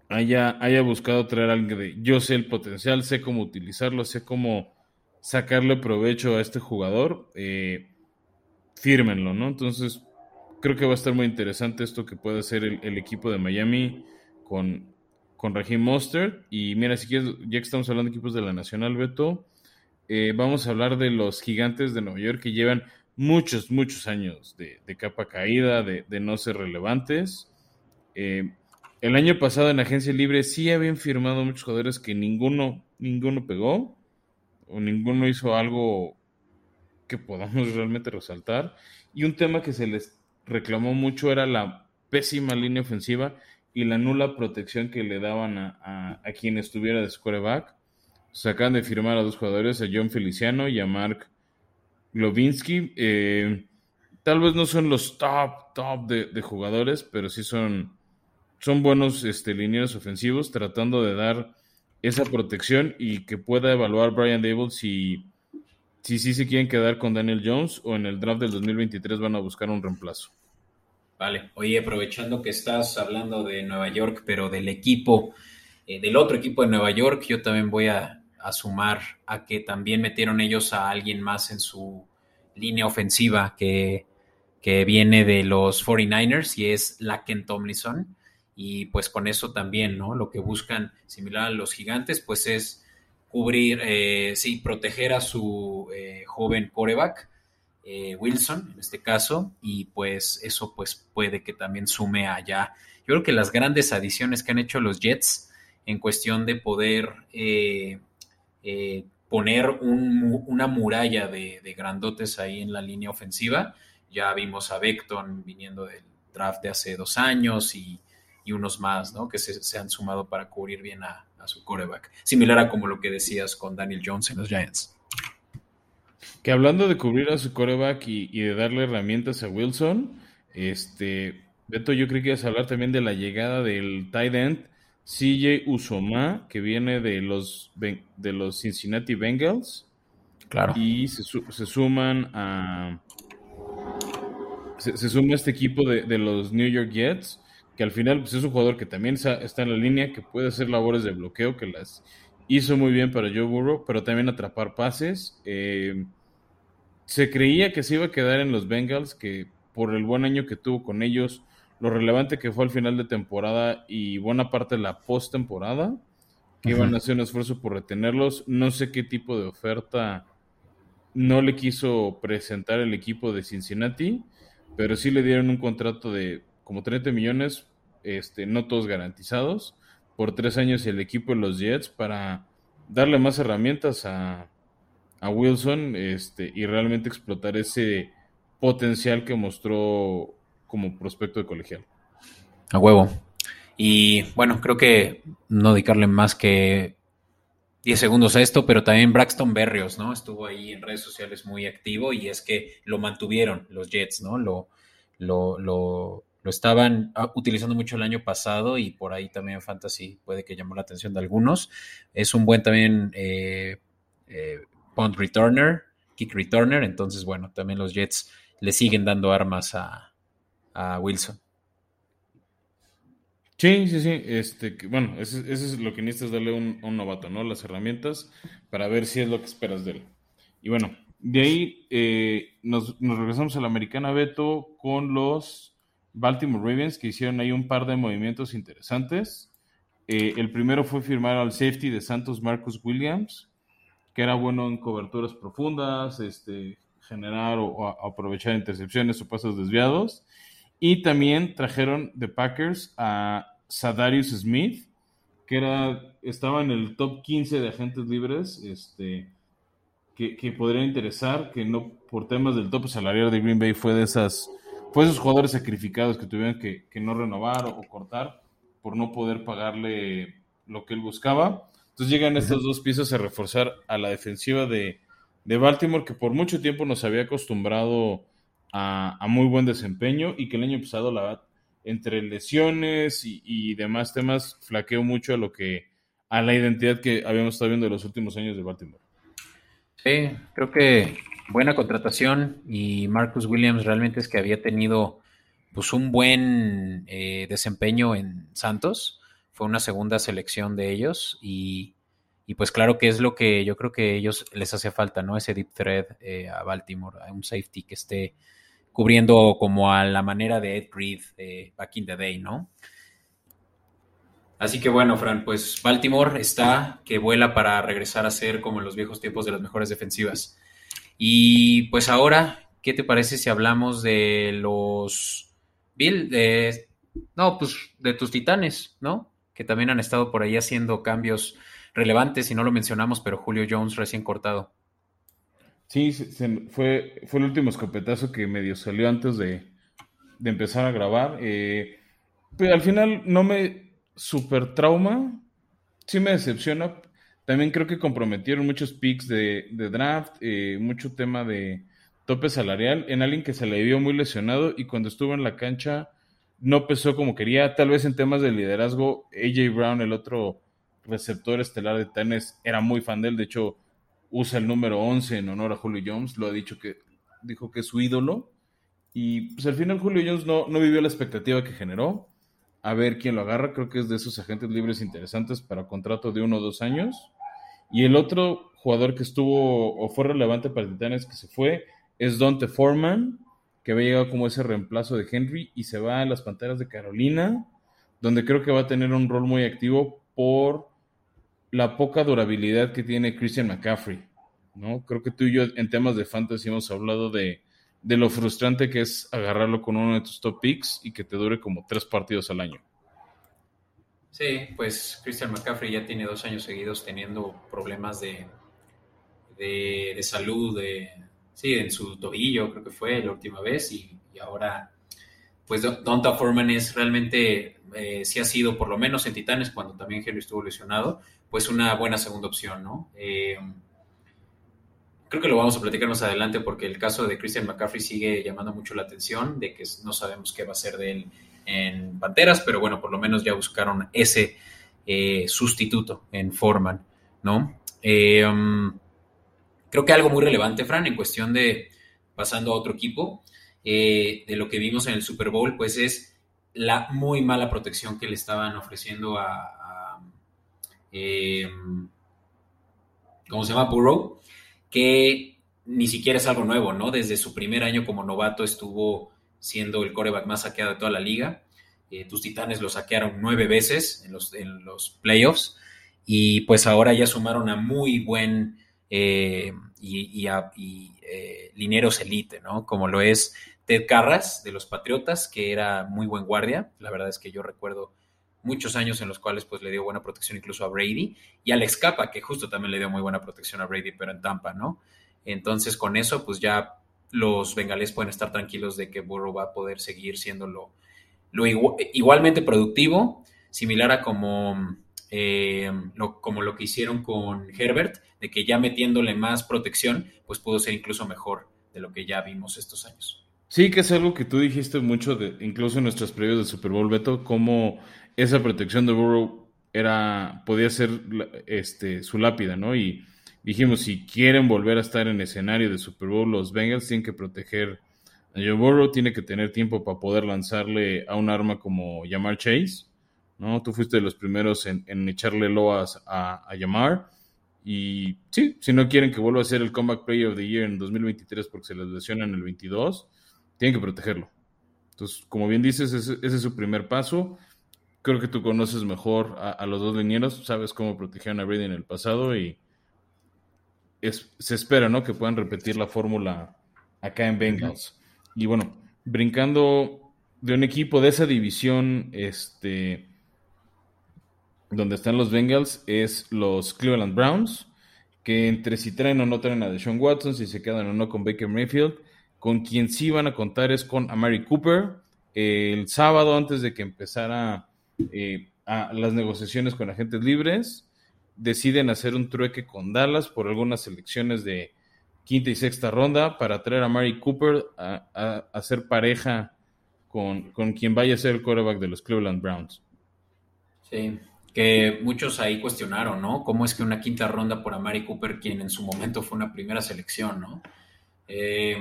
haya, haya buscado traer a alguien de yo sé el potencial, sé cómo utilizarlo, sé cómo sacarle provecho a este jugador. Eh, fírmenlo, ¿no? Entonces, creo que va a estar muy interesante esto que puede hacer el equipo de Miami con, con Raheem Mostert. Y mira, si quieres, ya que estamos hablando de equipos de la Nacional, Beto, eh, vamos a hablar de los gigantes de Nueva York que llevan muchos, muchos años de, capa caída, de, no ser relevantes. Eh, el año pasado en agencia libre sí habían firmado muchos jugadores que ninguno, ninguno pegó o ninguno hizo algo que podamos realmente resaltar. Y un tema que se les reclamó mucho era la pésima línea ofensiva y la nula protección que le daban a, quien estuviera de squareback. Se acaban de firmar a dos jugadores, a John Feliciano y a Mark Glovinsky. Eh, tal vez no son los top, top de, jugadores, pero sí son, son buenos este, ofensivos, tratando de dar esa protección y que pueda evaluar Brian Dable si si sí se quieren quedar con Daniel Jones o en el draft del 2023 van a buscar un reemplazo. Vale, oye, aprovechando que estás hablando de Nueva York, pero del equipo, eh, del otro equipo de Nueva York, yo también voy a, sumar a que también metieron ellos a alguien más en su línea ofensiva que, que viene de los 49ers y es Laken Tomlinson. Y pues con eso también, ¿no? Lo que buscan, similar a los gigantes, pues es cubrir, eh, sí, proteger a su eh, joven coreback eh, Wilson en este caso y pues eso pues puede que también sume allá. Yo creo que las grandes adiciones que han hecho los Jets en cuestión de poder eh, eh, poner una muralla de, grandotes ahí en la línea ofensiva. Ya vimos a Beckton viniendo del draft de hace dos años y, unos más, ¿no? Que se, han sumado para cubrir bien a, a su coreback. Similar a como lo que decías con Daniel Jones en los Giants. Que hablando de cubrir a su coreback y, de darle herramientas a Wilson, este, Beto, yo creo que ibas a hablar también de la llegada del tight end CJ Usoma, que viene de los, de los Cincinnati Bengals. Claro. Y se, suman a. Se, suma a este equipo de, los New York Jets, que al final pues, es un jugador que también está, en la línea, que puede hacer labores de bloqueo, que las hizo muy bien para Joe Burrow, pero también atrapar pases. Eh, se creía que se iba a quedar en los Bengals, que por el buen año que tuvo con ellos, lo relevante que fue al final de temporada y buena parte de la postemporada, que iban a hacer un esfuerzo por retenerlos. No sé qué tipo de oferta no le quiso presentar el equipo de Cincinnati, pero sí le dieron un contrato de como 30 millones, este, no todos garantizados, por tres años el equipo de los Jets para darle más herramientas a, a Wilson este, y realmente explotar ese potencial que mostró como prospecto de colegial. A huevo. Y bueno, creo que no dedicarle más que 10 segundos a esto, pero también Braxton Berrios, ¿no? Estuvo ahí en redes sociales muy activo y es que lo mantuvieron los Jets, ¿no? Lo, lo, lo, estaban ah, utilizando mucho el año pasado y por ahí también Fantasy puede que llamó la atención de algunos. Es un buen también eh, eh, punt returner, kick returner, entonces bueno, también los Jets le siguen dando armas a, a Wilson. Sí, sí, sí. Este, bueno, eso, es lo que necesitas darle un, un, novato, ¿no? Las herramientas para ver si es lo que esperas de él. Y bueno, de ahí eh, nos, regresamos a la americana Beto con los Baltimore Ravens que hicieron ahí un par de movimientos interesantes. Eh, el primero fue firmar al safety de Santos Marcus Williams, que era bueno en coberturas profundas, este, generar o, aprovechar intercepciones o pasos desviados. Y también trajeron de Packers a Sadarius Smith, que era, estaba en el top 15 de agentes libres, este, que, que podría interesar, que no por temas del top salarial de Green Bay fue de esas, fue esos jugadores sacrificados que tuvieron que, que no renovar o, cortar por no poder pagarle lo que él buscaba. Entonces llegan estos dos piezas a reforzar a la defensiva de, de Baltimore, que por mucho tiempo nos había acostumbrado a, muy buen desempeño y que el año pasado, la entre lesiones y, demás temas, flaqueó mucho a lo que a la identidad que habíamos estado viendo en los últimos años de Baltimore. Sí, creo que buena contratación y Marcus Williams realmente es que había tenido pues un buen eh, desempeño en Santos. Fue una segunda selección de ellos y, y, pues claro que es lo que yo creo que ellos les hace falta, ¿no? Ese deep thread eh, a Baltimore, un safety que esté cubriendo como a la manera de Ed Reed de Back in the Day, ¿no? Así que bueno, Fran, pues Baltimore está que vuela para regresar a ser como en los viejos tiempos de las mejores defensivas. Y pues ahora, ¿qué te parece si hablamos de los Bill, de, no, pues de tus titanes, ¿no? Que también han estado por ahí haciendo cambios relevantes y no lo mencionamos, pero Julio Jones recién cortado. Sí, fue, fue el último escopetazo que medio salió antes de, empezar a grabar. Eh, pero al final no me super trauma, sí me decepciona. También creo que comprometieron muchos picks de, draft, eh, mucho tema de tope salarial en alguien que se le vio muy lesionado y cuando estuvo en la cancha no pesó como quería. Tal vez en temas de liderazgo, AJ Brown, el otro receptor estelar de Tennis, era muy fan de él. De hecho, usa el número 11 en honor a Julio Jones, lo ha dicho que dijo que es su ídolo. Y pues al final Julio Jones no, no vivió la expectativa que generó. A ver quién lo agarra, creo que es de esos agentes libres interesantes para contrato de uno o dos años. Y el otro jugador que estuvo o fue relevante para Titanes que se fue es Dante Foreman, que había llegado como ese reemplazo de Henry y se va a las Panteras de Carolina, donde creo que va a tener un rol muy activo por la poca durabilidad que tiene Christian McCaffrey, ¿no? Creo que tú y yo en temas de fantasy hemos hablado de, lo frustrante que es agarrarlo con uno de tus top picks y que te dure como tres partidos al año. Sí, pues Christian McCaffrey ya tiene dos años seguidos teniendo problemas de, de, salud, de, sí, en su tobillo, creo que fue la última vez, y, ahora, pues Donta Foreman es realmente, eh, sí ha sido, por lo menos en Titanes, cuando también Henry estuvo lesionado, pues una buena segunda opción, ¿no? Eh, creo que lo vamos a platicar más adelante porque el caso de Christian McCaffrey sigue llamando mucho la atención, de que no sabemos qué va a ser de él en Panteras, pero bueno, por lo menos ya buscaron ese eh, sustituto en Foreman, ¿no? Um, creo que algo muy relevante, Fran, en cuestión de, pasando a otro equipo, de lo que vimos en el Super Bowl, pues es la muy mala protección que le estaban ofreciendo a, eh, ¿cómo se llama? Burrow, que ni siquiera es algo nuevo, ¿no? Desde su primer año como novato estuvo siendo el coreback más saqueado de toda la liga. Eh, tus titanes lo saquearon nueve veces en los, playoffs y pues ahora ya sumaron a muy buen eh, y, eh, linieros elite, ¿no? Como lo es Ted Carras de los Patriotas, que era muy buen guardia. La verdad es que yo recuerdo muchos años en los cuales pues le dio buena protección incluso a Brady y Alex Capa, que justo también le dio muy buena protección a Brady, pero en Tampa, ¿no? Entonces con eso pues ya los bengalíes pueden estar tranquilos de que Burrow va a poder seguir siendo lo, igualmente productivo, similar a como, eh, lo, como lo que hicieron con Herbert, de que ya metiéndole más protección, pues pudo ser incluso mejor de lo que ya vimos estos años. Sí, que es algo que tú dijiste mucho, de, incluso en nuestras previos del Super Bowl, Beto, cómo esa protección de Burrow era, podía ser este, su lápida, ¿no? Y dijimos, si quieren volver a estar en escenario de Super Bowl, los Bengals tienen que proteger a Joe Burrow, tiene que tener tiempo para poder lanzarle a un arma como Yamar Chase, ¿no? Tú fuiste de los primeros en, echarle loas a, a Yamar. Y sí, si no quieren que vuelva a ser el Comeback Player of the Year en 2023 porque se les lesiona en el 22, tienen que protegerlo. Entonces, como bien dices, ese, es su primer paso. Creo que tú conoces mejor a, los dos linieros, sabes cómo protegieron a Brady en el pasado y se espera, ¿no? Que puedan repetir la fórmula acá en Bengals. Y bueno, brincando de un equipo de esa división, este, donde están los Bengals, es los Cleveland Browns, que entre si traen o no traen a Deshaun Watson, si se quedan o no con Baker Mayfield, con quien sí van a contar es con Amari Cooper. el sábado, antes de que empezara eh, las negociaciones con agentes libres, deciden hacer un trueque con Dallas por algunas selecciones de quinta y sexta ronda para traer a Mary Cooper a, hacer pareja con, quien vaya a ser el quarterback de los Cleveland Browns. Sí, que muchos ahí cuestionaron, ¿no? ¿Cómo es que una quinta ronda por Amari Cooper, quien en su momento fue una primera selección, ¿no? Eh,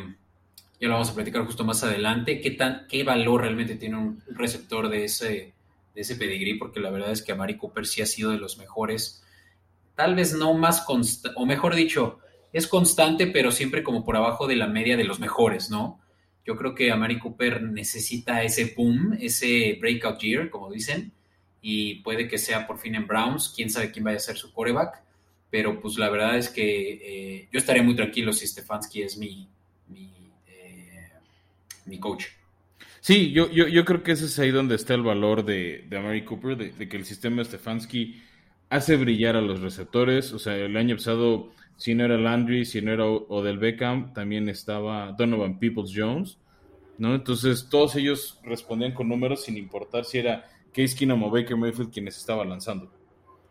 ya lo vamos a platicar justo más adelante. ¿Qué, tan, qué valor realmente tiene un receptor de ese, de ese pedigrí? Porque la verdad es que Amari Cooper sí ha sido de los mejores tal vez no más constante, o mejor dicho, es constante, pero siempre como por abajo de la media de los mejores, ¿no? Yo creo que Amari Cooper necesita ese boom, ese breakout year, como dicen, y puede que sea por fin en Browns, quién sabe quién vaya a ser su coreback, pero pues la verdad es que eh, yo estaré muy tranquilo si Stefanski es mi, mi, eh, mi coach. Sí, yo, yo, yo, creo que ese es ahí donde está el valor de, de Amari Cooper, de, de que el sistema de Stefanski hace brillar a los receptores. O sea, el año pasado, si no era Landry, si no era Odell Beckham, también estaba Donovan Peoples Jones, ¿no? Entonces, todos ellos respondían con números sin importar si era Case Keenum o Baker Mayfield quienes estaba lanzando.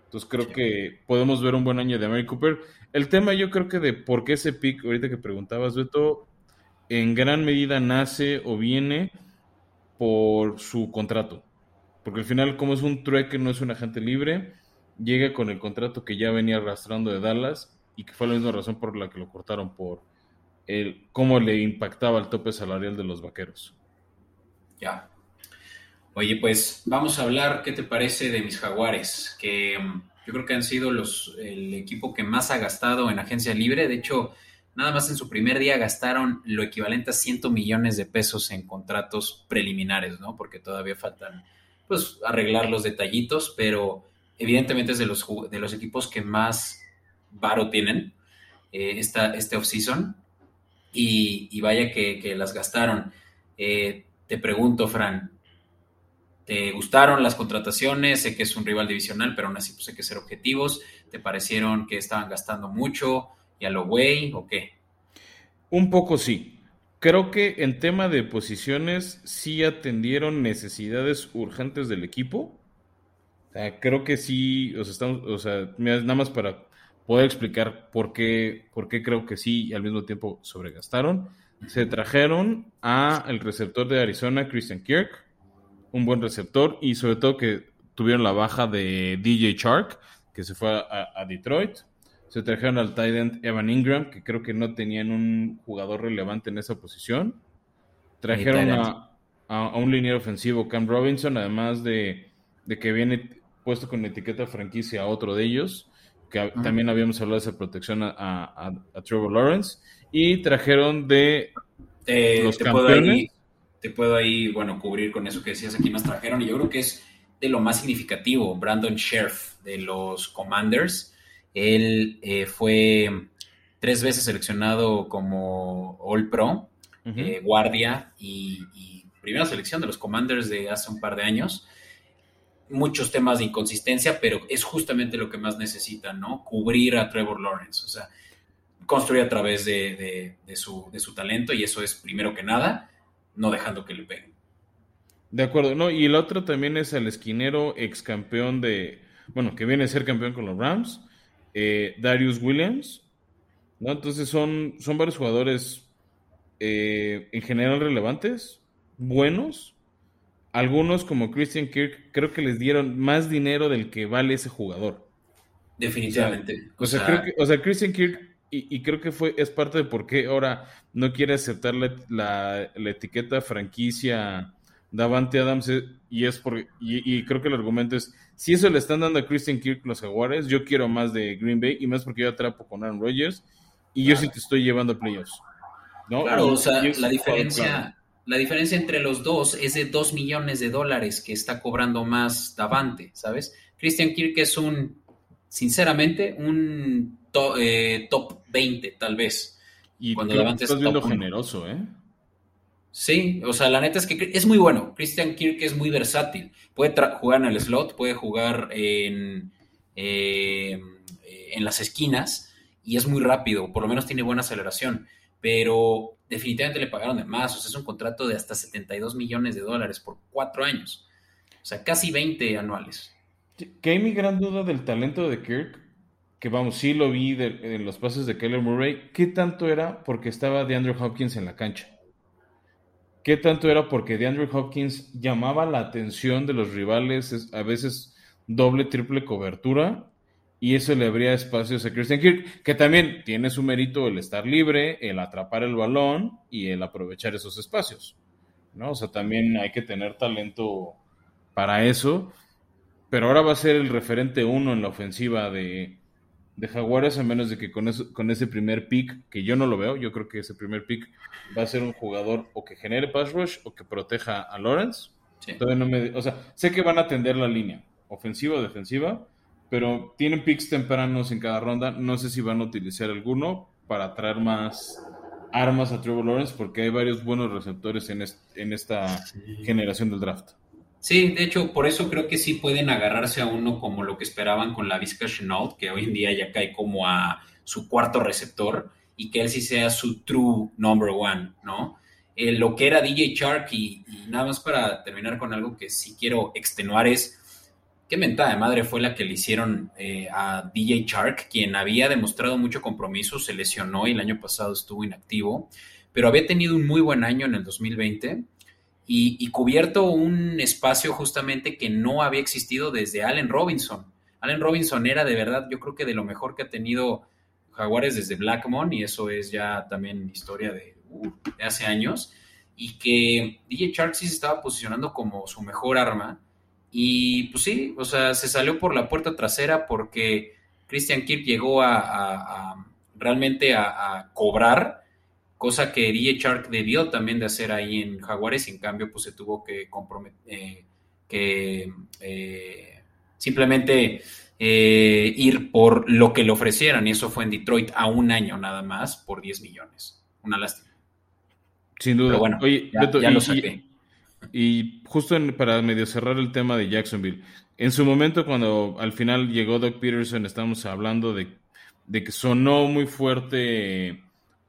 Entonces, creo que podemos ver un buen año de Mary Cooper. El tema, yo creo que de por qué ese pick, ahorita que preguntabas, Beto, en gran medida nace o viene por su contrato. Porque al final, como es un trueque, no es un agente libre, llega con el contrato que ya venía arrastrando de Dallas y que fue la misma razón por la que lo cortaron por el cómo le impactaba el tope salarial de los vaqueros. Ya. Oye, pues vamos a hablar, ¿qué te parece de mis jaguares? Que mm, yo creo que han sido los, el equipo que más ha gastado en agencia libre. De hecho, nada más en su primer día gastaron lo equivalente a 100 millones de pesos en contratos preliminares, ¿no? Porque todavía faltan, pues, arreglar los detallitos, pero evidentemente es de los, de los equipos que más varo tienen eh, esta, este offseason y, y vaya que, las gastaron. Eh, te pregunto, Fran, ¿te gustaron las contrataciones? Sé que es un rival divisional, pero aún así pues, hay que ser objetivos. ¿Te parecieron que estaban gastando mucho y a lo güey o qué? Un poco sí. Creo que en tema de posiciones sí atendieron necesidades urgentes del equipo creo que sí, o sea, estamos, o sea, nada más para poder explicar por qué, por qué creo que sí y al mismo tiempo sobregastaron. Se trajeron a el receptor de Arizona, Christian Kirk, un buen receptor y sobre todo que tuvieron la baja de DJ Shark, que se fue a, Detroit. Se trajeron al tight end Evan Ingram, que creo que no tenían un jugador relevante en esa posición. Trajeron a, a, un liniero ofensivo, Cam Robinson, además de, de que viene puesto con etiqueta franquicia a otro de ellos, que también habíamos hablado de esa protección a, Trevor Lawrence, y trajeron de los te campeones. Te puedo ahí, bueno, cubrir con eso que decías aquí nos trajeron, y yo creo que es de lo más significativo, Brandon Sheriff de los Commanders. Él eh, fue tres veces seleccionado como All Pro, eh, guardia y, y, primera selección de los Commanders de hace un par de años. Muchos temas de inconsistencia, pero es justamente lo que más necesita, ¿no? Cubrir a Trevor Lawrence, o sea, construir a través de, su, de su talento y eso es primero que nada, no dejando que le peguen. De acuerdo, no, y el otro también es el esquinero ex campeón de, bueno, que viene a ser campeón con los Rams, eh, Darius Williams, ¿no? Entonces son, son varios jugadores eh, en general relevantes, buenos. Algunos, como Christian Kirk, creo que les dieron más dinero del que vale ese jugador. Definitivamente. O sea, creo que, o sea Christian Kirk, y, creo que fue, es parte de por qué ahora no quiere aceptar la, etiqueta franquicia Davante Adams, eh, y es por, y, creo que el argumento es, si eso le están dando a Christian Kirk los jaguares, yo quiero más de Green Bay, y más porque yo atrapo con Aaron Rodgers, y yo sí te estoy llevando a playoffs. ¿no? Claro, o sea, la diferencia, la diferencia entre los dos es de 2 millones de dólares que está cobrando más Davante, ¿sabes? Christian Kirk es un, sinceramente, un eh, top 20, tal vez. Y cuando Davante estás viendo generoso, ¿eh? Sí, o sea, la neta es que es muy bueno. Christian Kirk es muy versátil. Puede jugar en el slot, puede jugar en, eh, en las esquinas y es muy rápido, por lo menos tiene buena aceleración, pero definitivamente le pagaron de más, o sea, es un contrato de hasta 72 millones de dólares por cuatro años, o sea, casi 20 anuales. Que hay mi gran duda del talento de Kirk, que vamos, sí lo vi en los pases de Keller Murray, ¿qué tanto era porque estaba de Andrew Hopkins en la cancha? ¿Qué tanto era porque de Andrew Hopkins llamaba la atención de los rivales, a veces doble, triple cobertura? y eso le abría espacios a Christian Kirk, que también tiene su mérito el estar libre, el atrapar el balón y el aprovechar esos espacios. ¿no? O sea, también hay que tener talento para eso, pero ahora va a ser el referente uno en la ofensiva de, de Jaguares, a menos de que con, eso, con ese primer pick, que yo no lo veo, yo creo que ese primer pick va a ser un jugador o que genere pass rush o que proteja a Lawrence. no me, o sea, sé que van a atender la línea, ofensiva o defensiva, pero tienen picks tempranos en cada ronda. No sé si van a utilizar alguno para traer más armas a Trevor Lawrence, porque hay varios buenos receptores en, en esta generación del draft. Sí, de hecho, por eso creo que sí pueden agarrarse a uno como lo que esperaban con la Vizca Chenault, que hoy en día ya cae como a su cuarto receptor, y que él sí sea su true number one, ¿no? Eh, lo que era DJ Shark, y, nada más para terminar con algo que sí quiero extenuar es qué mentada de madre fue la que le hicieron eh, a DJ Shark, quien había demostrado mucho compromiso, se lesionó y el año pasado estuvo inactivo, pero había tenido un muy buen año en el 2020 y, cubierto un espacio justamente que no había existido desde Allen Robinson. Allen Robinson era de verdad, yo creo que de lo mejor que ha tenido Jaguares desde Blackmon, y eso es ya también historia de, uh, hace años, y que DJ Shark sí se estaba posicionando como su mejor arma y pues sí, o sea, se salió por la puerta trasera porque Christian Kirk llegó a, realmente a, cobrar, cosa que DJ Shark debió también de hacer ahí en Jaguares, y en cambio pues se tuvo que comprometer, eh, que eh, simplemente eh, ir por lo que le ofrecieran, y eso fue en Detroit a un año nada más por 10 millones. Una lástima. Sin duda. Pero bueno, ya, lo saqué. Y justo para medio cerrar el tema de Jacksonville, en su momento cuando al final llegó Doug Peterson, estábamos hablando de, que sonó muy fuerte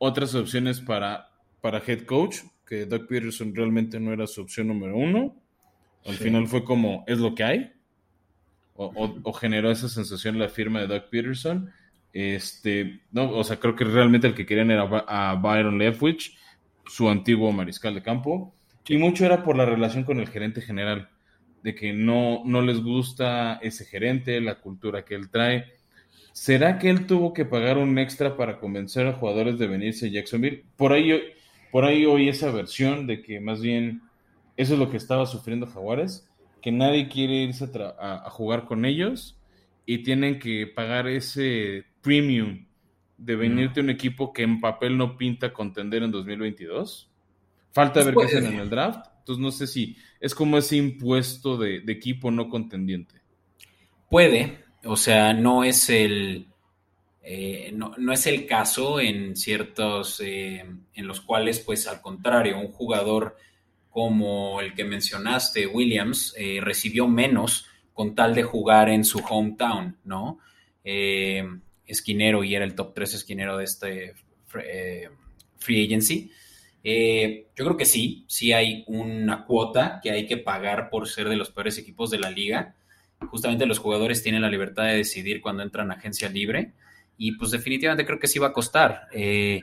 otras opciones para, para head coach, que Doug Peterson realmente no era su opción número uno. Al final fue como, es lo que hay. O, generó esa sensación la firma de Doug Peterson. Este, no, o sea, creo que realmente el que querían era a Byron Leftwich, su antiguo mariscal de campo. Y mucho era por la relación con el gerente general, de que no, no les gusta ese gerente, la cultura que él trae. ¿Será que él tuvo que pagar un extra para convencer a jugadores de venirse a Jacksonville? Por ahí, por ahí oí esa versión de que más bien eso es lo que estaba sufriendo Jaguares, que nadie quiere irse a, a jugar con ellos y tienen que pagar ese premium de venirte a un equipo que en papel no pinta contender en 2022 Falta ver qué hacen en el draft. Entonces no sé si es como ese impuesto de, equipo no contendiente. Puede, o sea, no es el, Eh, no, es el caso en ciertos, eh, en los cuales, pues al contrario, un jugador como el que mencionaste, Williams, eh, recibió menos con tal de jugar en su hometown, ¿no? esquinero y era el top 3 esquinero de este free agency. yo creo que sí, sí hay una cuota que hay que pagar por ser de los peores equipos de la liga. Justamente los jugadores tienen la libertad de decidir cuando entran a agencia libre y pues definitivamente creo que sí va a costar. Eh,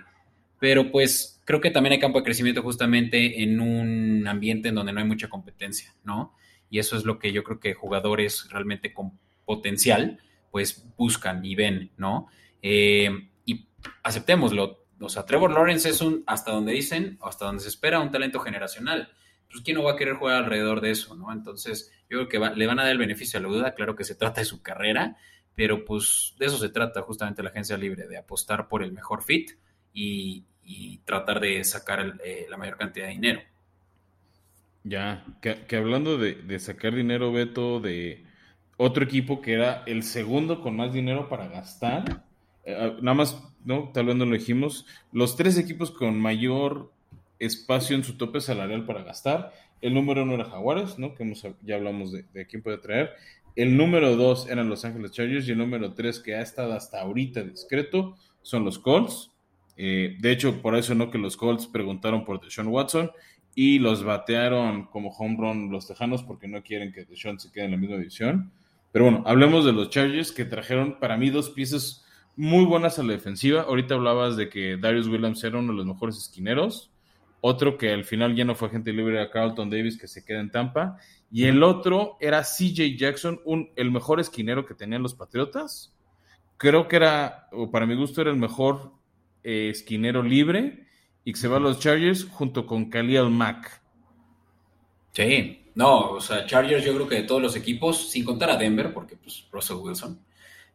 pero pues creo que también hay campo de crecimiento justamente en un ambiente en donde no hay mucha competencia, ¿no? Y eso es lo que yo creo que jugadores realmente con potencial pues buscan y ven, ¿no? Eh, y aceptémoslo. O sea, Trevor Lawrence es un, hasta donde dicen, hasta donde se espera, un talento generacional. Pues, ¿quién no va a querer jugar alrededor de eso, no? Entonces, yo creo que le van a dar el beneficio a la duda. Claro que se trata de su carrera, pero pues de eso se trata justamente la agencia libre, de apostar por el mejor fit y, tratar de sacar eh, la mayor cantidad de dinero. Ya, que, hablando de, sacar dinero, Beto, de otro equipo que era el segundo con más dinero para gastar, eh, nada más, ¿no? Tal vez no lo dijimos, los tres equipos con mayor espacio en su tope salarial para gastar, el número uno era Jaguares, ¿no? Que ya hablamos de, de quién puede traer. El número dos eran Los Ángeles Chargers y el número tres que ha estado hasta ahorita discreto son los Colts. Eh, de hecho, por eso no que los Colts preguntaron por Deshaun Watson y los batearon como home run los Tejanos porque no quieren que Deshaun se quede en la misma división. Pero bueno, hablemos de los Chargers que trajeron para mí dos piezas muy buenas a la defensiva. Ahorita hablabas de que Darius Williams era uno de los mejores esquineros. Otro que al final ya no fue agente libre a Carlton Davis que se queda en Tampa. Y el otro era CJ Jackson, un, el mejor esquinero que tenían los Patriotas. Creo que era, o para mi gusto, era el mejor eh, esquinero libre y que se va a los Chargers junto con Khalil Mack. Sí, no, o sea, Chargers yo creo que de todos los equipos, sin contar a Denver, porque pues Russell Wilson,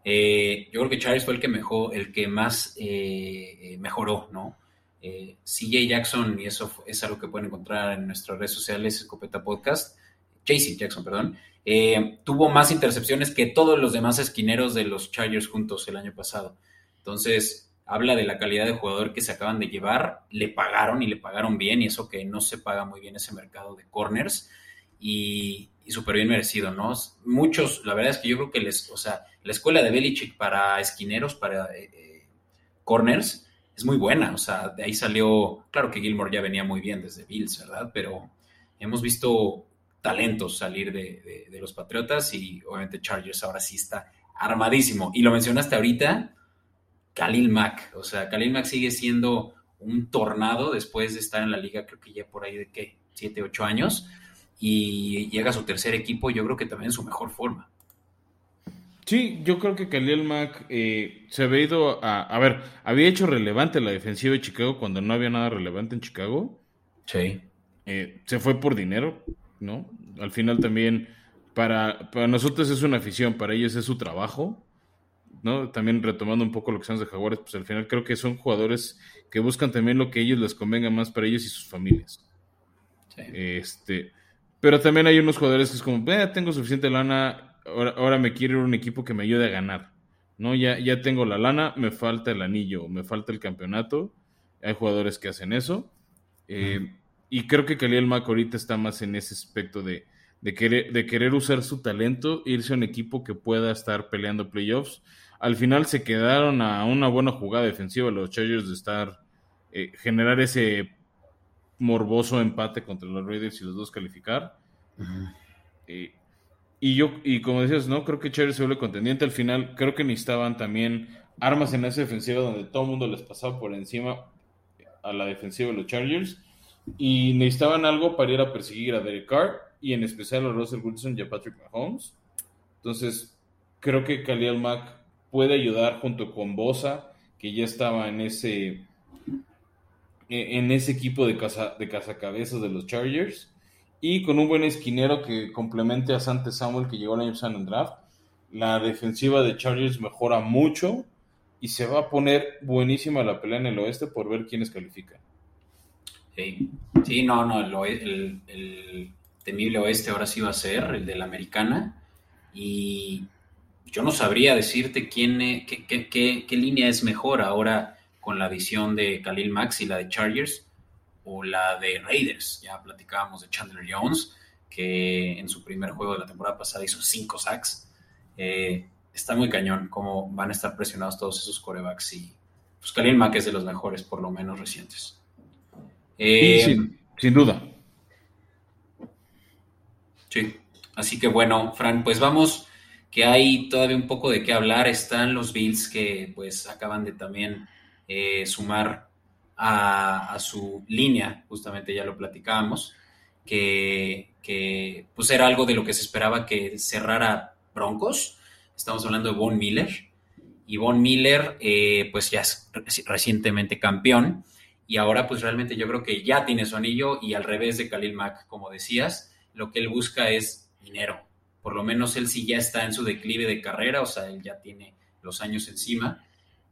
eh, yo creo que Chargers fue el que, mejor, el que más eh, mejoró, ¿no? CJ Jackson, y eso es algo que pueden encontrar en nuestras redes sociales, Escopeta Podcast, JC Jackson, perdón, eh, tuvo más intercepciones que todos los demás esquineros de los Chargers juntos el año pasado. Entonces, habla de la calidad de jugador que se acaban de llevar, le pagaron y le pagaron bien, y eso que no se paga muy bien ese mercado de corners, y, súper bien merecido, ¿no? Muchos, la verdad es que yo creo que les, o sea, la escuela de Belichick para esquineros, para eh, eh, corners, es muy buena, o sea, de ahí salió, claro que Gilmore ya venía muy bien desde Bills, ¿verdad? Pero hemos visto talentos salir de, los Patriotas y obviamente Chargers ahora sí está armadísimo. Y lo mencionaste ahorita, Khalil Mack. O sea, Khalil Mack sigue siendo un tornado después de estar en la liga, creo que ya por ahí de qué, 7, 8 años. Y llega a su tercer equipo, yo creo que también en su mejor forma. Sí, yo creo que Khalil Mack eh, se había ido a... A ver, había hecho relevante la defensiva de Chicago cuando no había nada relevante en Chicago. Sí. Eh, se fue por dinero, ¿no? Al final también para, para nosotros es una afición, para ellos es su trabajo, ¿no? También retomando un poco lo que son de Jaguares, pues al final creo que son jugadores que buscan también lo que a ellos les convenga más para ellos y sus familias. Este, pero también hay unos jugadores que es como, eh, tengo suficiente lana, ahora, me quiero ir a un equipo que me ayude a ganar, ¿no? Ya, ya tengo la lana, me falta el anillo, me falta el campeonato. Hay jugadores que hacen eso. Eh, y creo que Khalil Mack ahorita está más en ese aspecto de, querer, de querer usar su talento, irse a un equipo que pueda estar peleando playoffs. Al final se quedaron a una buena jugada defensiva los Chargers de estar, eh, generar ese morboso empate contra los Raiders y los dos calificar. Eh, y yo, y como decías, ¿no? Creo que Chargers se vuelve contendiente. Al final, creo que necesitaban también armas en esa defensiva donde todo el mundo les pasaba por encima a la defensiva de los Chargers y necesitaban algo para ir a perseguir a Derek Carr y en especial a Russell Wilson y a Patrick Mahomes. Entonces, creo que Khalil Mack puede ayudar junto con Bosa, que ya estaba en ese en ese equipo de casa de cazacabezas de los Chargers y con un buen esquinero que complemente a Sante Samuel que llegó al año pasado en el draft. La defensiva de Chargers mejora mucho y se va a poner buenísima la pelea en el oeste por ver quiénes califican. Sí, no, no, el, temible oeste ahora sí va a ser el de la americana. Y yo no sabría decirte quién, eh, qué, qué, línea es mejor ahora con la adición de Khalil Max y la de Chargers o la de Raiders. Ya platicábamos de Chandler Jones, que en su primer juego de la temporada pasada hizo cinco sacks. Eh, está muy cañón cómo van a estar presionados todos esos corebacks y pues Khalil Mack es de los mejores, por lo menos recientes. Eh, sin duda. Sí, así que bueno, Fran, pues vamos, que hay todavía un poco de qué hablar. Están los Bills que pues acaban de también eh, sumar a, su línea, justamente ya lo platicábamos, que, que, pues era algo de lo que se esperaba que cerrara Broncos. Estamos hablando de Von Miller. Y Von Miller, eh, pues ya es recientemente campeón. Y ahora, pues realmente yo creo que ya tiene su anillo. Y al revés de Khalil Mack, como decías, lo que él busca es dinero. Por lo menos él sí ya está en su declive de carrera, o sea, él ya tiene los años encima,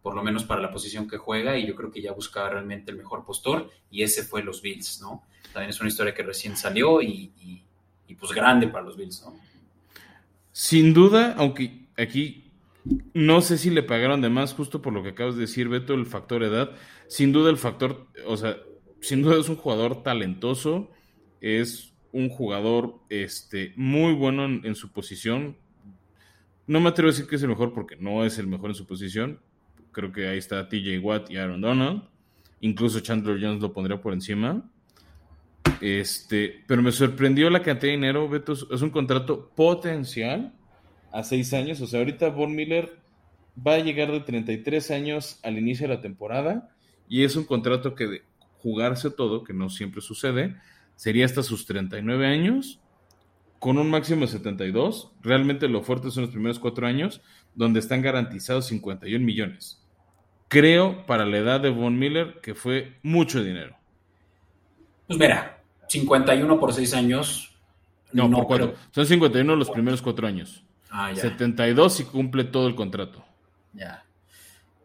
por lo menos para la posición que juega, y yo creo que ya buscaba realmente el mejor postor, y ese fue los Bills, ¿no? También es una historia que recién salió y, pues grande para los Bills, ¿no? Sin duda, aunque aquí no sé si le pagaron de más, justo por lo que acabas de decir, Beto, el factor edad. Sin duda, el factor, o sea, sin duda es un jugador talentoso, es un jugador este, muy bueno en, su posición. No me atrevo a decir que es el mejor porque no es el mejor en su posición. Creo que ahí está TJ Watt y Aaron Donald. Incluso Chandler Jones lo pondría por encima. Este, pero me sorprendió la cantidad de dinero, Beto. Es un contrato potencial a seis años. O sea, ahorita Von Miller va a llegar de 33 años al inicio de la temporada. Y es un contrato que de jugarse todo, que no siempre sucede, sería hasta sus 39 años, con un máximo de 72. Realmente lo fuerte son los primeros cuatro años, donde están garantizados 51 millones. Creo, para la edad de Von Miller, que fue mucho dinero. Pues mira, 51 por seis años. No, por cuatro. Son 51 los primeros cuatro años. Ah, ya. 72 si cumple todo el contrato. Ya.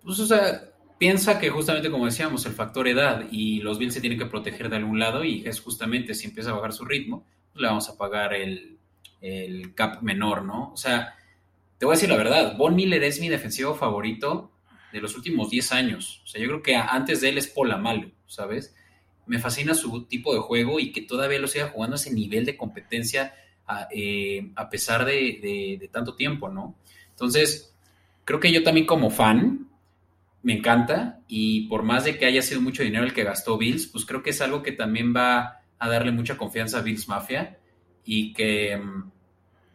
Pues, o sea, piensa que justamente como decíamos, el factor edad y los Bills se tienen que proteger de algún lado y es justamente si empieza a bajar su ritmo, pues le vamos a pagar el, cap menor, ¿no? O sea, te voy a decir la verdad, Von Miller es mi defensivo favorito de los últimos 10 años. O sea, yo creo que antes de él es Polamalu, ¿sabes? Me fascina su tipo de juego y que todavía lo siga jugando a ese nivel de competencia a, eh, pesar de, de tanto tiempo, ¿no? Entonces, creo que yo también como fan, me encanta y por más de que haya sido mucho dinero el que gastó Bills, pues creo que es algo que también va a darle mucha confianza a Bills Mafia y que mm,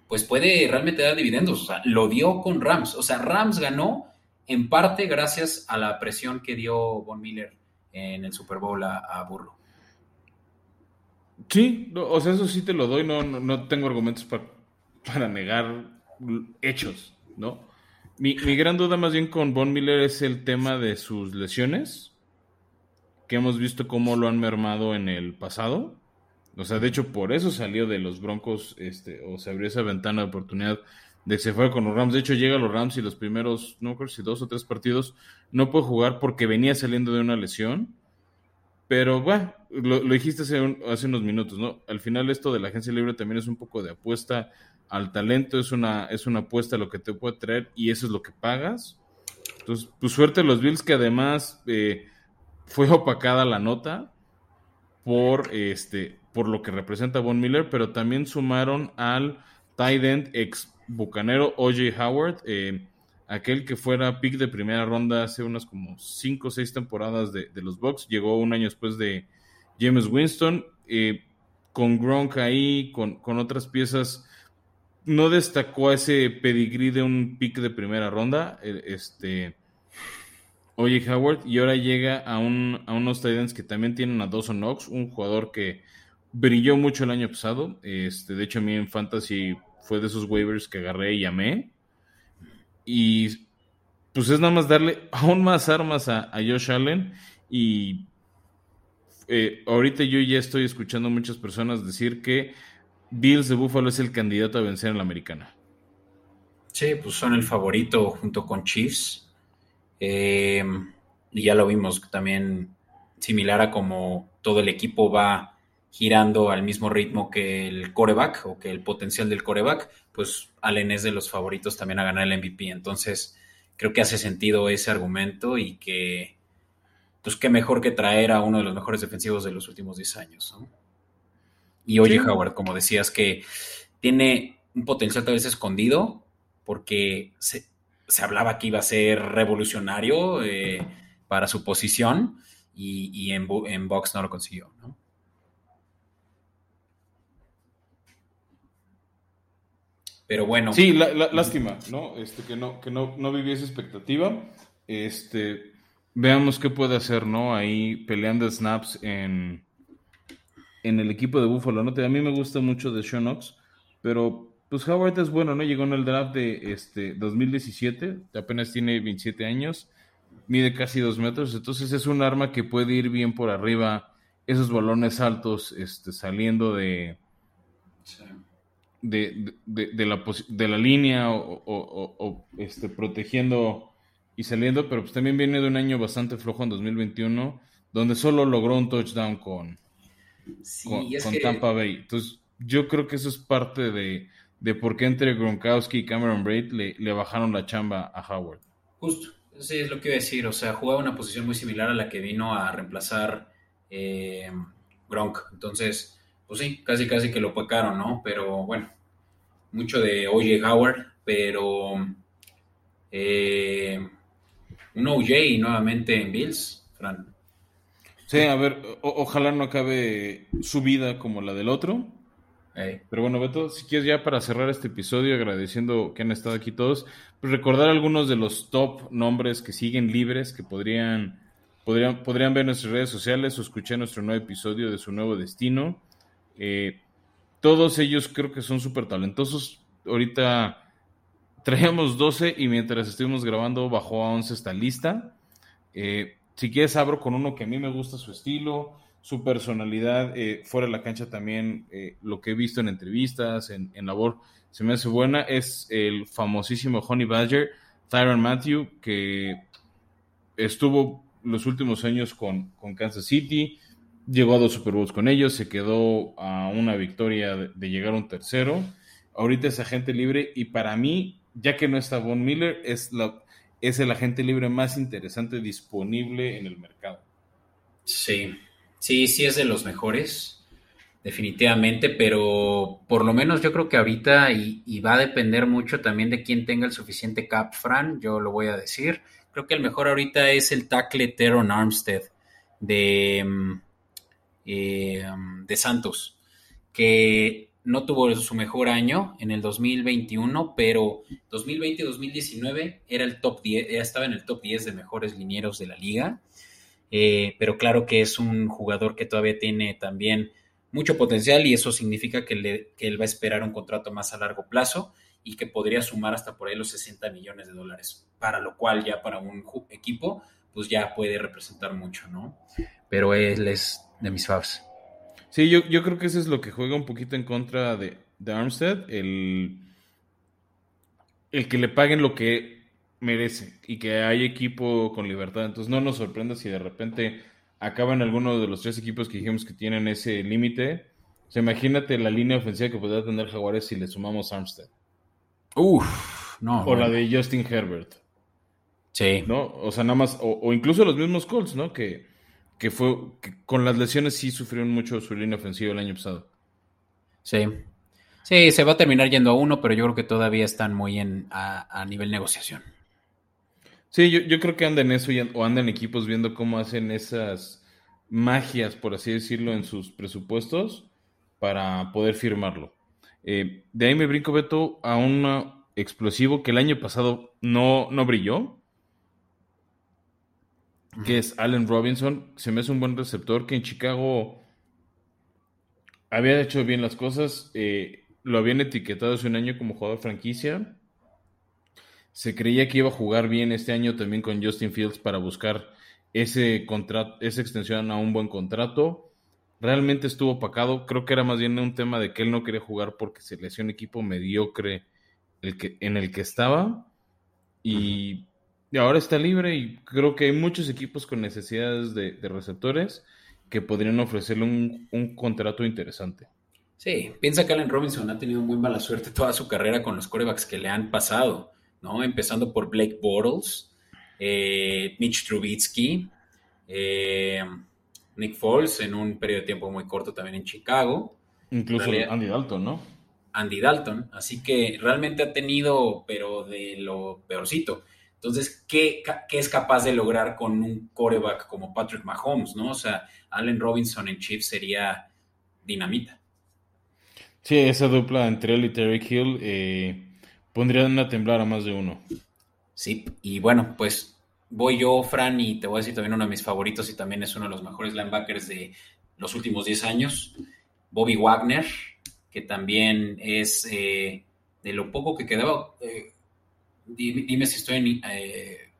pues puede realmente dar dividendos. O sea, lo dio con Rams. O sea, Rams ganó en parte gracias a la presión que dio Von Miller en el Super Bowl a, Burro. Sí, o sea, eso sí te lo doy, no, no, tengo argumentos para, para negar hechos, ¿no? Mi, gran duda más bien con Von Miller es el tema de sus lesiones, que hemos visto cómo lo han mermado en el pasado. O sea, de hecho, por eso salió de los Broncos, este, o se abrió esa ventana de oportunidad de que se fuera con los Rams. De hecho, llega a los Rams y los primeros, no creo si dos o tres partidos, no puede jugar porque venía saliendo de una lesión. Pero bueno, lo, dijiste hace, hace, unos minutos, ¿no? Al final esto de la agencia libre también es un poco de apuesta al talento, es una, es una apuesta a lo que te puede traer y eso es lo que pagas. Entonces, pues suerte los Bills que además eh, fue opacada la nota por, este, por lo que representa Von Miller, pero también sumaron al tight end ex bucanero OJ Howard, eh, aquel que fuera pick de primera ronda hace unas como 5 o 6 temporadas de, los Bucks, llegó un año después de James Winston, eh, con Gronk ahí, con, con otras piezas no destacó ese pedigrí de un pick de primera ronda, este Oye Howard, y ahora llega a, un, a unos Titans que también tienen a Dawson Knox, un jugador que brilló mucho el año pasado. Este, de hecho, a mí en Fantasy fue de esos waivers que agarré y llamé. Y pues es nada más darle aún más armas a, Josh Allen. Y eh, ahorita yo ya estoy escuchando a muchas personas decir que Bills de Buffalo es el candidato a vencer en la americana. Sí, pues son el favorito junto con Chiefs. Em, y ya lo vimos también similar a como todo el equipo va girando al mismo ritmo que el coreback o que el potencial del coreback, pues Allen es de los favoritos también a ganar el MVP. Entonces, creo que hace sentido ese argumento y que, pues qué mejor que traer a uno de los mejores defensivos de los últimos 10 años. Y oye, Howard, como decías, que tiene un potencial tal vez escondido, porque se, hablaba que iba a ser revolucionario eh, para su posición y, en, en box no lo consiguió, ¿no? Pero bueno. Sí, lástima, ¿no? Este, que no, que no, no viví esa expectativa. Este, veamos qué puede hacer, ¿no? Ahí peleando snaps en, en el equipo de Buffalo, ¿no? A mí me gusta mucho de Sean Ox, pero pues Howard es bueno, ¿no? Llegó en el draft de este 2017, apenas tiene 27 años, mide casi dos metros, entonces es un arma que puede ir bien por arriba, esos balones altos, este, saliendo de, de, de, la, de la línea o, este, protegiendo y saliendo, pero pues también viene de un año bastante flojo en 2021, donde solo logró un touchdown con, con, Tampa Bay. Entonces, yo creo que eso es parte de, de por qué entre Gronkowski y Cameron Braid le, le, bajaron la chamba a Howard. Justo, sí, es lo que iba a decir. O sea, jugaba una posición muy similar a la que vino a reemplazar eh, Gronk. Entonces, pues sí, casi casi que lo pecaron, ¿no? Pero bueno, mucho de OJ Howard, pero eh, un OJ nuevamente en Bills, Fran. Sí, a ver, ojalá no acabe su vida como la del otro. Pero bueno, Beto, si quieres ya para cerrar este episodio, agradeciendo que han estado aquí todos, pues recordar algunos de los top nombres que siguen libres, que podrían, podrían, podrían ver en nuestras redes sociales o escuchar nuestro nuevo episodio de su nuevo destino. Eh, todos ellos creo que son súper talentosos. Ahorita traíamos 12 y mientras estuvimos grabando bajó a 11 esta lista. Eh, si quieres abro con uno que a mí me gusta su estilo, su personalidad, eh, fuera de la cancha también, lo que he visto en entrevistas, en, labor, se me hace buena, es el famosísimo Honey Badger, Tyron Matthew, que estuvo los últimos años con, con Kansas City, llegó a dos Super Bowls con ellos, se quedó a una victoria de, llegar a un tercero. Ahorita es agente libre y para mí, ya que no está Von Miller, es, es el agente libre más interesante disponible en el mercado. Sí, sí, sí es de los mejores, definitivamente, pero por lo menos yo creo que ahorita y, y va a depender mucho también de quién tenga el suficiente cap, Fran, yo lo voy a decir. Creo que el mejor ahorita es el tackle Teron Armstead de mm, eh, de Santos, que no tuvo su mejor año en el 2021, pero 2020-2019 era el top 10, estaba en el top 10 de mejores linieros de la liga. Eh, pero claro que es un jugador que todavía tiene también mucho potencial y eso significa que, que, él va a esperar un contrato más a largo plazo y que podría sumar hasta por ahí los 60 millones de dólares, para lo cual ya para un equipo pues ya puede representar mucho, ¿no? Pero él es de mis faves. Sí, yo, yo creo que eso es lo que juega un poquito en contra de, de Armstead, el, el que le paguen lo que merece y que hay equipo con libertad. Entonces no nos sorprenda si de repente acaban alguno de los tres equipos que dijimos que tienen ese límite. O sea, imagínate la línea ofensiva que podría tener Jaguares si le sumamos Armstead. Uf, no. O la de Justin Herbert. Sí. ¿No? O sea, nada más, o, o incluso los mismos Colts, ¿no? Que, que fue con las lesiones sí sufrieron mucho su línea ofensiva el año pasado. Sí. Sí, se va a terminar yendo a uno, pero yo creo que todavía están muy en a, nivel negociación. Sí, yo, creo que andan en eso o andan equipos viendo cómo hacen esas magias, por así decirlo, en sus presupuestos para poder firmarlo. Eh, de ahí me brinco, Beto, a un explosivo que el año pasado no, no brilló, que es Allen Robinson. Se me hace un buen receptor que en Chicago había hecho bien las cosas. Eh, lo habían etiquetado hace un año como jugador franquicia. Se creía que iba a jugar bien este año también con Justin Fields para buscar ese contrato, esa extensión a un buen contrato. Realmente estuvo opacado. Creo que era más bien un tema de que él no quería jugar porque se le hacía un equipo mediocre el que, en el que estaba. Y y ahora está libre y creo que hay muchos equipos con necesidades de, receptores que podrían ofrecerle un, un contrato interesante. Sí, piensa que Allen Robinson ha tenido muy mala suerte toda su carrera con los corebacks que le han pasado, ¿no? Empezando por Blake Bortles, eh, Mitch Trubisky, eh, Nick Foles en un periodo de tiempo muy corto también en Chicago. Incluso Andy Dalton, ¿no? Andy Dalton, así que realmente ha tenido, pero de lo peorcito. Entonces, ¿qué, ¿qué, es capaz de lograr con un coreback como Patrick Mahomes, no? O sea, Allen Robinson en Chiefs sería dinamita. Sí, esa dupla entre él y Terry Hill eh, pondrían a temblar a más de uno. Sí, y bueno, pues voy yo, Fran, y te voy a decir también uno de mis favoritos y también es uno de los mejores linebackers de los últimos 10 años, Bobby Wagner, que también es eh, de lo poco que quedaba, eh, dime, si, estoy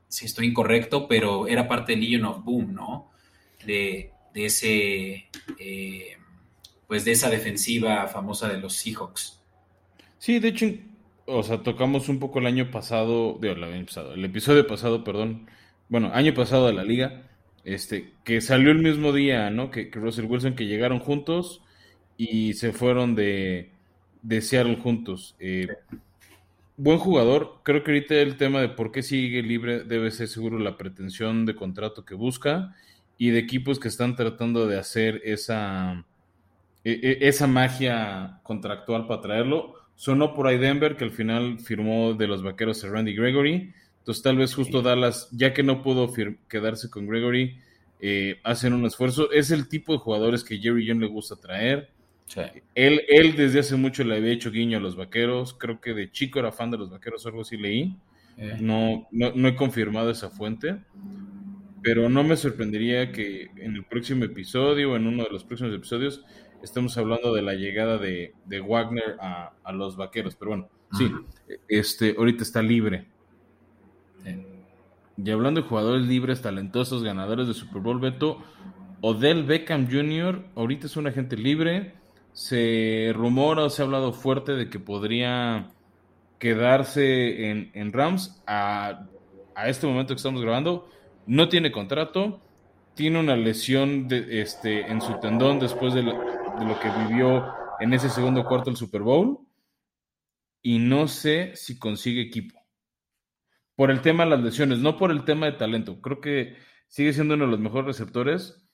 si estoy incorrecto, pero era parte del Legion of Boom, ¿no? De, de ese pues de esa defensiva famosa de los Seahawks. Sí, de hecho, o sea, tocamos un poco el año pasado, el año pasado, el episodio pasado, perdón, bueno, año pasado de la liga, este, que salió el mismo día, ¿no? Que, Russell Wilson, que llegaron juntos y se fueron de, de Seattle juntos. Eh, buen jugador, creo que ahorita el tema de por qué sigue libre debe ser seguro la pretensión de contrato que busca y de equipos que están tratando de hacer esa e, e, esa magia contractual para traerlo. Sonó por ahí Denver, que al final firmó de los vaqueros a Randy Gregory. Entonces, tal vez justo Dallas, ya que no pudo quedarse con Gregory, eh, hacen un esfuerzo. Es el tipo de jugadores que Jerry John le gusta traer. Él, él desde hace mucho le había hecho guiño a los vaqueros. Creo que de chico era fan de los vaqueros, algo así leí. Eh. No, no, no, he confirmado esa fuente. Pero no me sorprendería que en el próximo episodio o en uno de los próximos episodios estamos hablando de la llegada de, Wagner a, los vaqueros. Pero bueno, sí, este, ahorita está libre. Y hablando de jugadores libres, talentosos, ganadores de Super Bowl, Beto, Odell Beckham Jr. ahorita es un agente libre. Se rumora o se ha hablado fuerte de que podría quedarse en, Rams. A, este momento que estamos grabando, no tiene contrato. Tiene una lesión este, en su tendón después de de lo que vivió en ese segundo cuarto del Super Bowl y no sé si consigue equipo. Por el tema de las lesiones, no por el tema de talento. Creo que sigue siendo uno de los mejores receptores.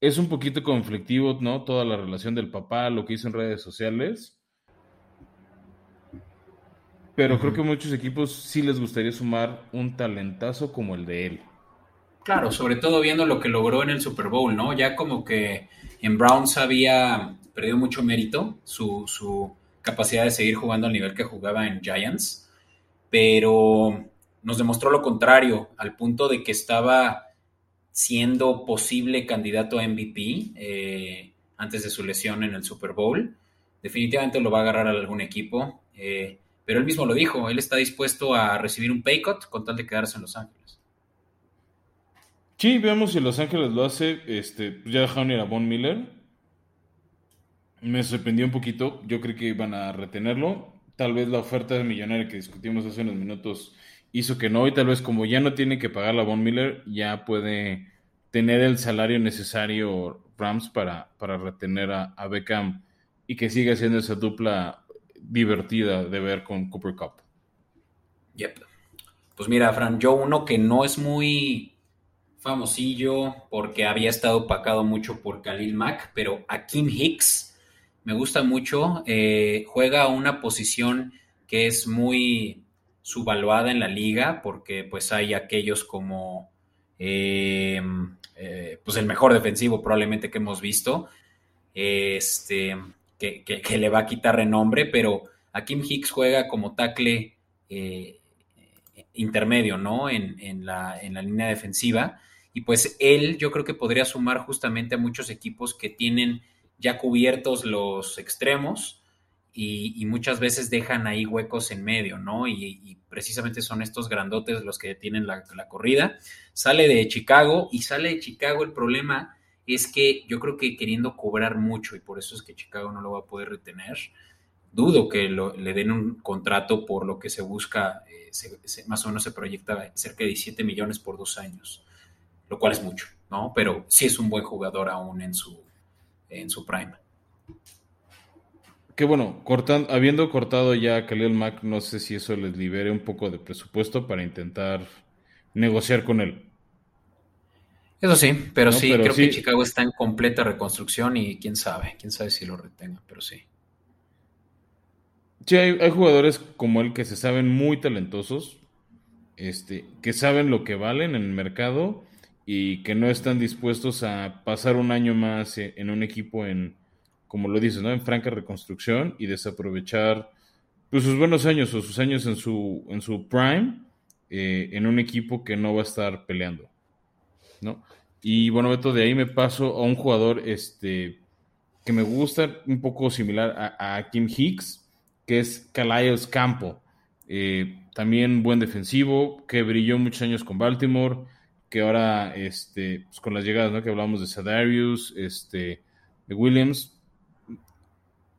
Es un poquito conflictivo, ¿no? Toda la relación del papá, lo que hizo en redes sociales. Pero creo que muchos equipos sí les gustaría sumar un talentazo como el de él. Claro, sobre todo viendo lo que logró en el Super Bowl, ¿no? Ya como que en Browns había perdido mucho mérito su, capacidad de seguir jugando al nivel que jugaba en Giants, pero nos demostró lo contrario, al punto de que estaba siendo posible candidato a MVP eh, antes de su lesión en el Super Bowl. Definitivamente lo va a agarrar a algún equipo, eh, pero él mismo lo dijo, él está dispuesto a recibir un pay cut con tal de quedarse en Los Ángeles. Sí, veamos si Los Ángeles lo hace. Este, pues ya dejaron ir a Von Miller. Me sorprendió un poquito. Yo creí que iban a retenerlo. Tal vez la oferta millonaria que discutimos hace unos minutos hizo que no. Y tal vez como ya no tiene que pagar la Von Miller, ya puede tener el salario necesario Rams para, para retener a, Beckham y que siga siendo esa dupla divertida de ver con Cooper Cup. Yep. Pues mira, Fran, yo uno que no es muy famosillo porque había estado opacado mucho por Khalil Mack, pero a Kim Hicks me gusta mucho. Eh, juega una posición que es muy subvaluada en la liga porque pues hay aquellos como eh, eh, pues el mejor defensivo probablemente que hemos visto este que, le va a quitar renombre pero a Kim Hicks juega como tackle intermedio no en, en, la, en la línea defensiva. Y pues él yo creo que podría sumar justamente a muchos equipos que tienen ya cubiertos los extremos y, muchas veces dejan ahí huecos en medio, ¿no? Y, precisamente son estos grandotes los que tienen la, corrida. Sale de Chicago y sale de Chicago el problema es que yo creo que queriendo cobrar mucho y por eso es que Chicago no lo va a poder retener, dudo que le den un contrato por lo que se busca, eh, más o menos se proyecta cerca de 17 millones por dos años lo cual es mucho. ¿no? Pero sí es un buen jugador aún en su, en su prime. Que bueno, cortando, habiendo cortado ya a Khalil Mack, no sé si eso les libere un poco de presupuesto para intentar negociar con él. Eso sí, pero sí, creo que Chicago está en completa reconstrucción y quién sabe, quién sabe si lo retenga, pero sí. Sí, hay, jugadores como él que se saben muy talentosos, este, que saben lo que valen en el mercado y que no están dispuestos a pasar un año más e, en un equipo en, como lo dices, ¿no? En franca reconstrucción y desaprovechar pues, sus buenos años o sus años en su, en su prime eh, en un equipo que no va a estar peleando. ¿no? Y bueno, Beto, de ahí me paso a un jugador este, que me gusta, un poco similar a, Kim Hicks, que es Calais Campo. Eh, también buen defensivo, que brilló muchos años con Baltimore, que ahora este, pues con las llegadas ¿no? que hablamos de Sadarius, este, de Williams,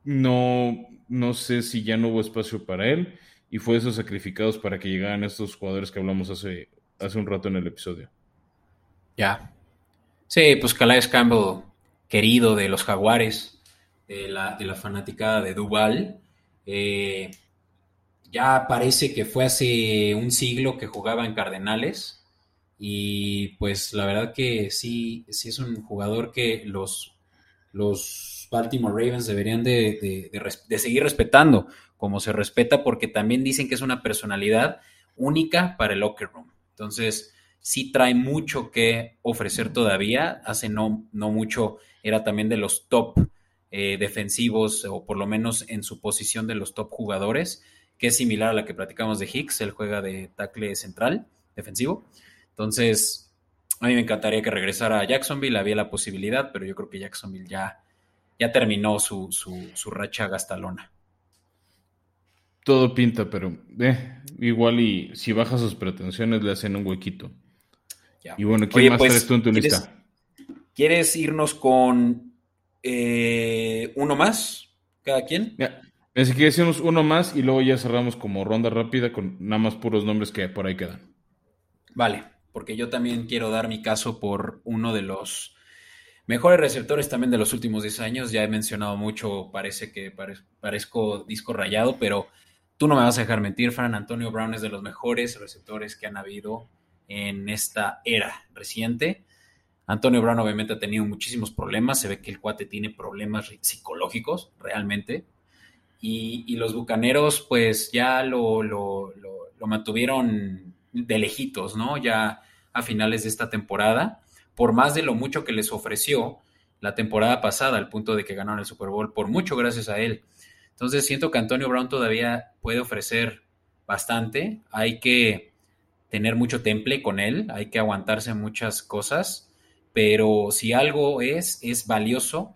no, no sé si ya no hubo espacio para él y fue esos sacrificados para que llegaran estos jugadores que hablamos hace, hace un rato en el episodio. Ya. Sí, pues Calais Campbell, querido de los Jaguares, de la, de la de Duval. Eh, ya parece que fue hace un siglo que jugaba en Cardenales. Y pues la verdad que sí, sí es un jugador que los, los Baltimore Ravens deberían de, de, seguir respetando, como se respeta, porque también dicen que es una personalidad única para el locker room. Entonces, sí trae mucho que ofrecer todavía. Hace no, no mucho era también de los top eh, defensivos, o por lo menos en su posición de los top jugadores, que es similar a la que platicamos de Hicks. Él juega de tackle central, defensivo. Entonces, a mí me encantaría que regresara a Jacksonville. Había la posibilidad, pero yo creo que Jacksonville ya, ya terminó su, su, racha gastalona. Todo pinta, pero eh, igual y si baja sus pretensiones le hacen un huequito. Y bueno, ¿quién más pues, tú en tu lista? ¿Quieres irnos con eh, uno más? ¿Cada quien? Ya. Así que decimos uno más y luego ya cerramos como ronda rápida con nada más puros nombres que por ahí quedan. Vale, porque yo también quiero dar mi caso por uno de los mejores receptores también de los últimos 10 años. Ya he mencionado mucho, parece que parezco disco rayado, pero tú no me vas a dejar mentir, Fran. Antonio Brown es de los mejores receptores que han habido en esta era reciente. Antonio Brown obviamente ha tenido muchísimos problemas, se ve que el cuate tiene problemas psicológicos realmente. Y, los Bucaneros pues ya lo, lo, mantuvieron de lejitos, ¿no? Ya a finales de esta temporada, por más de lo mucho que les ofreció la temporada pasada, al punto de que ganaron el Super Bowl, por mucho gracias a él. Entonces siento que Antonio Brown todavía puede ofrecer bastante. Hay que tener mucho temple con él, hay que aguantarse muchas cosas, pero si algo es, es valioso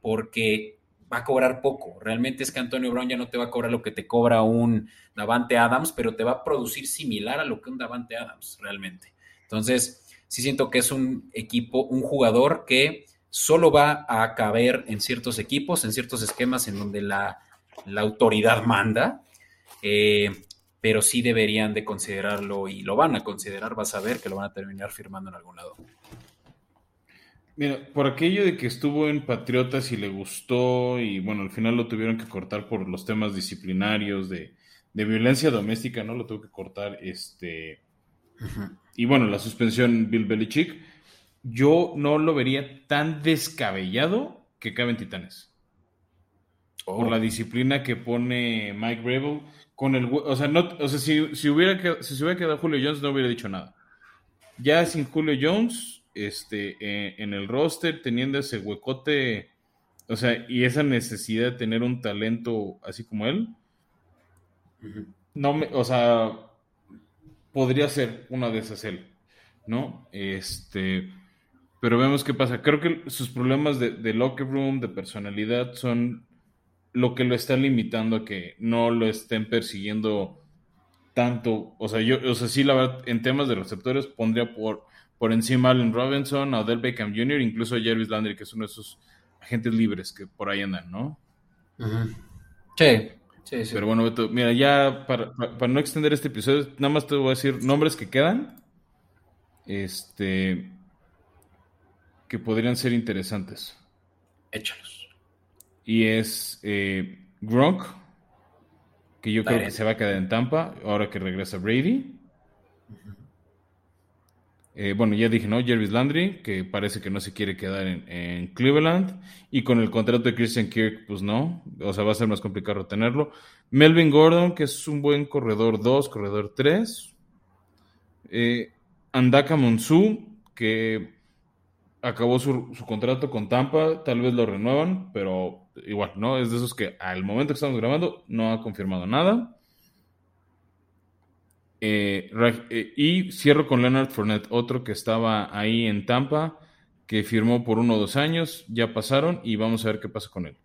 porque va a cobrar poco. Realmente es que Antonio Brown ya no te va a cobrar lo que te cobra un Davante Adams, pero te va a producir similar a lo que un Davante Adams realmente. Entonces, sí siento que es un equipo, un jugador que solo va a caber en ciertos equipos, en ciertos esquemas en donde la, autoridad manda. Eh, pero sí deberían de considerarlo y lo van a considerar, vas a ver que lo van a terminar firmando en algún lado. Mira, por aquello de que estuvo en Patriotas y le gustó y bueno, al final lo tuvieron que cortar por los temas disciplinarios de, violencia doméstica, ¿no? Lo tuvo que cortar, este... Y bueno, la suspensión Bill Belichick, yo no lo vería tan descabellado que caben Titanes. Por oh. la disciplina que pone Mike Rebel con el o sea, no, o sea, si, si hubiera si se hubiera quedado Julio Jones no hubiera dicho nada. Ya sin Julio Jones, este, eh, en el roster, teniendo ese huecote, o sea, y esa necesidad de tener un talento así como él, no me, o sea, podría ser una de esas él, ¿no? Este, pero vemos qué pasa. Creo que sus problemas de, de locker room, de personalidad, son lo que lo está limitando a que no lo estén persiguiendo tanto. O sea, yo, o sea, sí, la verdad, en temas de receptores pondría por, por encima a Allen Robinson, a Odell Beckham Jr., incluso a Jervis Landry, que es uno de esos agentes libres que por ahí andan, ¿no? Sí, sí, sí. Pero bueno, Beto, mira, ya para, para, no extender este episodio, nada más te voy a decir nombres que quedan. Este. que podrían ser interesantes. Échalos. Y es eh, Gronk, que yo creo que se va a quedar en Tampa ahora que regresa Brady. Eh, bueno, ya dije, ¿no? Jervis Landry, que parece que no se quiere quedar en, Cleveland. Y con el contrato de Christian Kirk, pues no. O sea, va a ser más complicado retenerlo. Melvin Gordon, que es un buen corredor 2, corredor 3. Eh, Andaka Monsu, que acabó su, su contrato con Tampa. Tal vez lo renuevan, pero igual, ¿no? Es de esos que al momento que estamos grabando no ha confirmado nada. Eh, eh, y cierro con Leonard Fournette, otro que estaba ahí en Tampa, que firmó por uno o dos años, ya pasaron y vamos a ver qué pasa con él.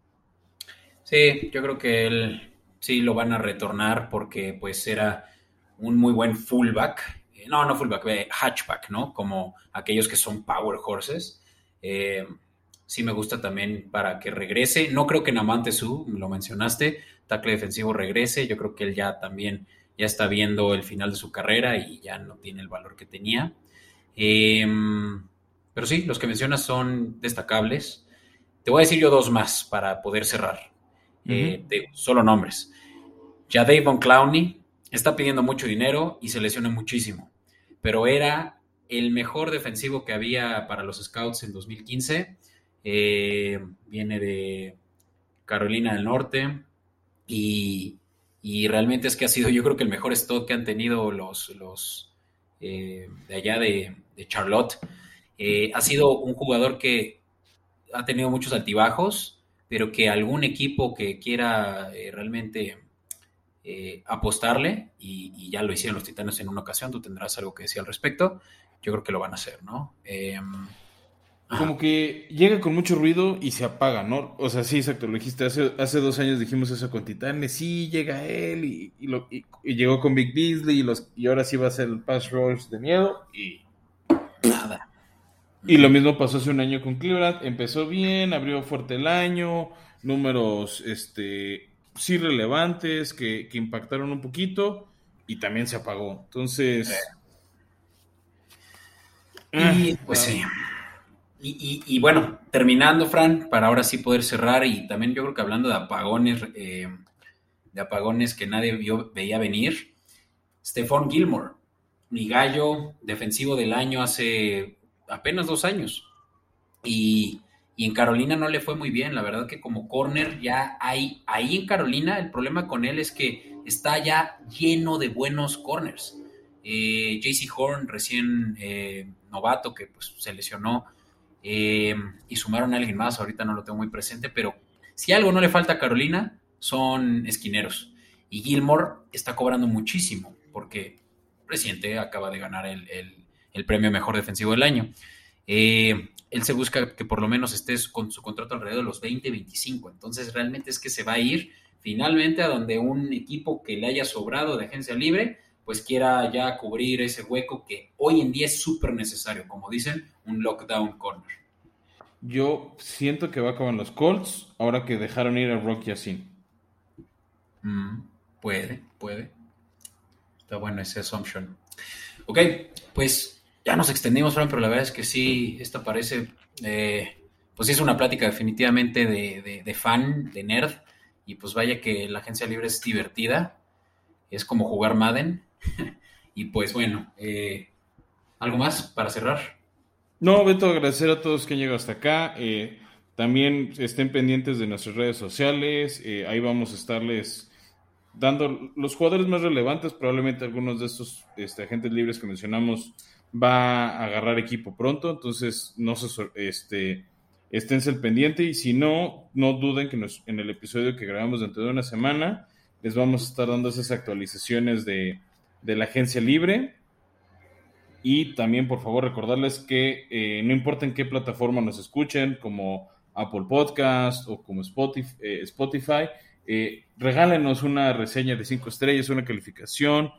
Sí, yo creo que él sí lo van a retornar porque pues era un muy buen fullback. Eh, No, no fullback, hatchback, ¿no? Como aquellos que son power horses. Sí me gusta también para que regrese. No creo que Namante Su, lo mencionaste, tackle defensivo regrese. Yo creo que él ya también ya está viendo el final de su carrera y ya no tiene el valor que tenía. Eh, pero sí, los que mencionas son destacables. Te voy a decir yo dos más para poder cerrar. Eh, de solo nombres. Ya Davon Clowney está pidiendo mucho dinero y se lesiona muchísimo, pero era el mejor defensivo que había para los Scouts en 2015. Eh, viene de Carolina del Norte y, y realmente es que ha sido yo creo que el mejor stock que han tenido los, los eh, de allá de, Charlotte. Eh, ha sido un jugador que ha tenido muchos altibajos, pero que algún equipo que quiera eh, realmente apostarle, y, y ya lo hicieron los Titanes en una ocasión, tú tendrás algo que decir al respecto, yo creo que lo van a hacer, ¿no? Como que llega con mucho ruido y se apaga, ¿no? O sea, sí, exacto, lo dijiste. Hace, hace dos años dijimos eso con Titanes, sí, llega él y, y lo- y- y llegó con Big Beasley y, los, y ahora sí va a ser el pass rush de miedo. Y, Nada. y lo mismo pasó hace un año con Cleveland. Empezó bien, abrió fuerte el año, números este, sí relevantes que, que impactaron un poquito y también se apagó. Entonces... Y ah, pues ah, sí. Y, bueno, terminando, Fran, para ahora sí poder cerrar, y también yo creo que hablando de apagones, eh, de apagones que nadie veía venir, Stephon Gilmore, mi gallo defensivo del año hace apenas dos años. Y, y en Carolina no le fue muy bien, la verdad que como corner ya hay, ahí en Carolina el problema con él es que está ya lleno de buenos corners. Eh, JC Horn, recién eh, novato, que pues se lesionó, eh, y sumaron a alguien más, ahorita no lo tengo muy presente, pero si algo no le falta a Carolina, son esquineros. Y Gilmore está cobrando muchísimo, porque reciente acaba de ganar el, el- premio mejor defensivo del año. Eh, él se busca que por lo menos estés con su contrato alrededor de los 20, 25. Entonces realmente es que se va a ir finalmente a donde un equipo que le haya sobrado de agencia libre, pues quiera ya cubrir ese hueco que hoy en día es súper necesario, como dicen, un lockdown corner. Yo siento que va a acabar en los Colts ahora que dejaron ir a Rock Yassin. Mm, puede, puede. Está bueno ese assumption. Ok, pues ya nos extendimos, Fran, pero la verdad es que sí, esta parece, eh, pues sí es una plática definitivamente de, de- de fan, de nerd, y pues vaya que la agencia libre es divertida, es como jugar Madden, y pues bueno, eh, ¿algo más para cerrar? No, Beto, agradecer a todos que han llegado hasta acá. Eh, también estén pendientes de nuestras redes sociales. eh, ahí vamos a estarles dando los jugadores más relevantes. Probablemente algunos de estos este, agentes libres que mencionamos va a agarrar equipo pronto. Entonces, no se, este, esténse al pendiente. Y si no, no duden que en el episodio que grabamos dentro de una semana les vamos a estar dando esas actualizaciones de, de la agencia libre. Y también, por favor, recordarles que eh, no importa en qué plataforma nos escuchen, como Apple Podcast o como Spotify, eh, Spotify eh, regálenos una reseña de cinco estrellas, una calificación.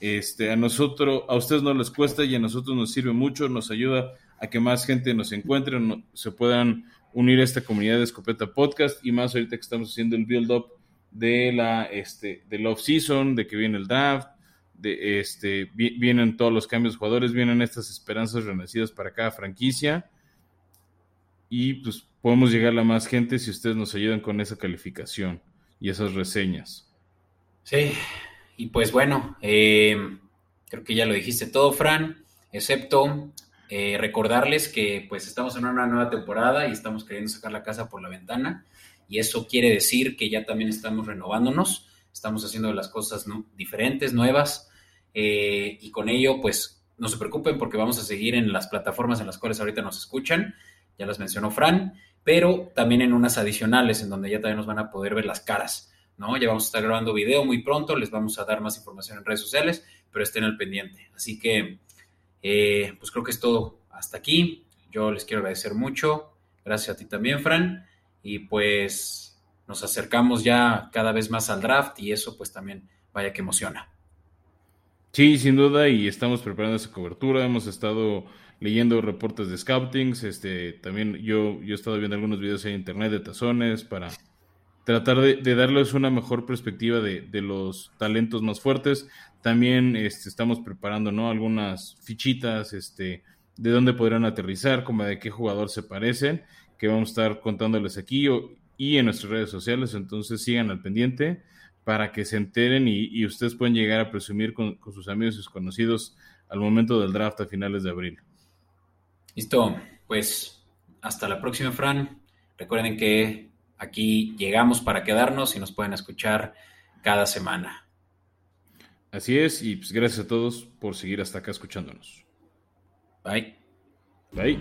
Este, a nosotros, a ustedes no les cuesta y a nosotros nos sirve mucho, nos ayuda a que más gente nos encuentre, se puedan unir a esta comunidad de Escopeta Podcast y más ahorita que estamos haciendo el build-up de la este, del off-season, de que viene el draft, este vi- vienen todos los cambios de jugadores, vienen estas esperanzas renacidas para cada franquicia. y pues podemos llegar a más gente si ustedes nos ayudan con esa calificación y esas reseñas. Sí, y pues bueno, eh, creo que ya lo dijiste todo, Fran, excepto eh, recordarles que pues estamos en una nueva temporada y estamos queriendo sacar la casa por la ventana y eso quiere decir que ya también estamos renovándonos, estamos haciendo las cosas diferentes, nuevas eh, y con ello pues no se preocupen porque vamos a seguir en las plataformas en las cuales ahorita nos escuchan, ya las mencionó Fran, pero también en unas adicionales en donde ya también nos van a poder ver las caras. ¿no? Ya vamos a estar grabando video muy pronto, les vamos a dar más información en redes sociales, pero estén al pendiente. Así que, eh, pues creo que es todo hasta aquí. Yo les quiero agradecer mucho. Gracias a ti también, Fran. Y pues nos acercamos ya cada vez más al draft y eso pues también vaya que emociona. Sí, sin duda, y estamos preparando esa cobertura. Hemos estado leyendo reportes de scoutings. Este, también yo, yo he estado viendo algunos videos en internet de tazones para tratar de, darles una mejor perspectiva de, los talentos más fuertes. También este, estamos preparando ¿no? algunas fichitas este, de dónde podrán aterrizar, como de qué jugador se parecen, que vamos a estar contándoles aquí y en nuestras redes sociales. Entonces sigan al pendiente para que se enteren y, ustedes pueden llegar a presumir con, con sus amigos y sus conocidos al momento del draft a finales de abril. Listo, pues hasta la próxima, Fran. Recuerden que Aquí llegamos para quedarnos y nos pueden escuchar cada semana. Así es, y pues gracias a todos por seguir hasta acá escuchándonos. Bye. Bye.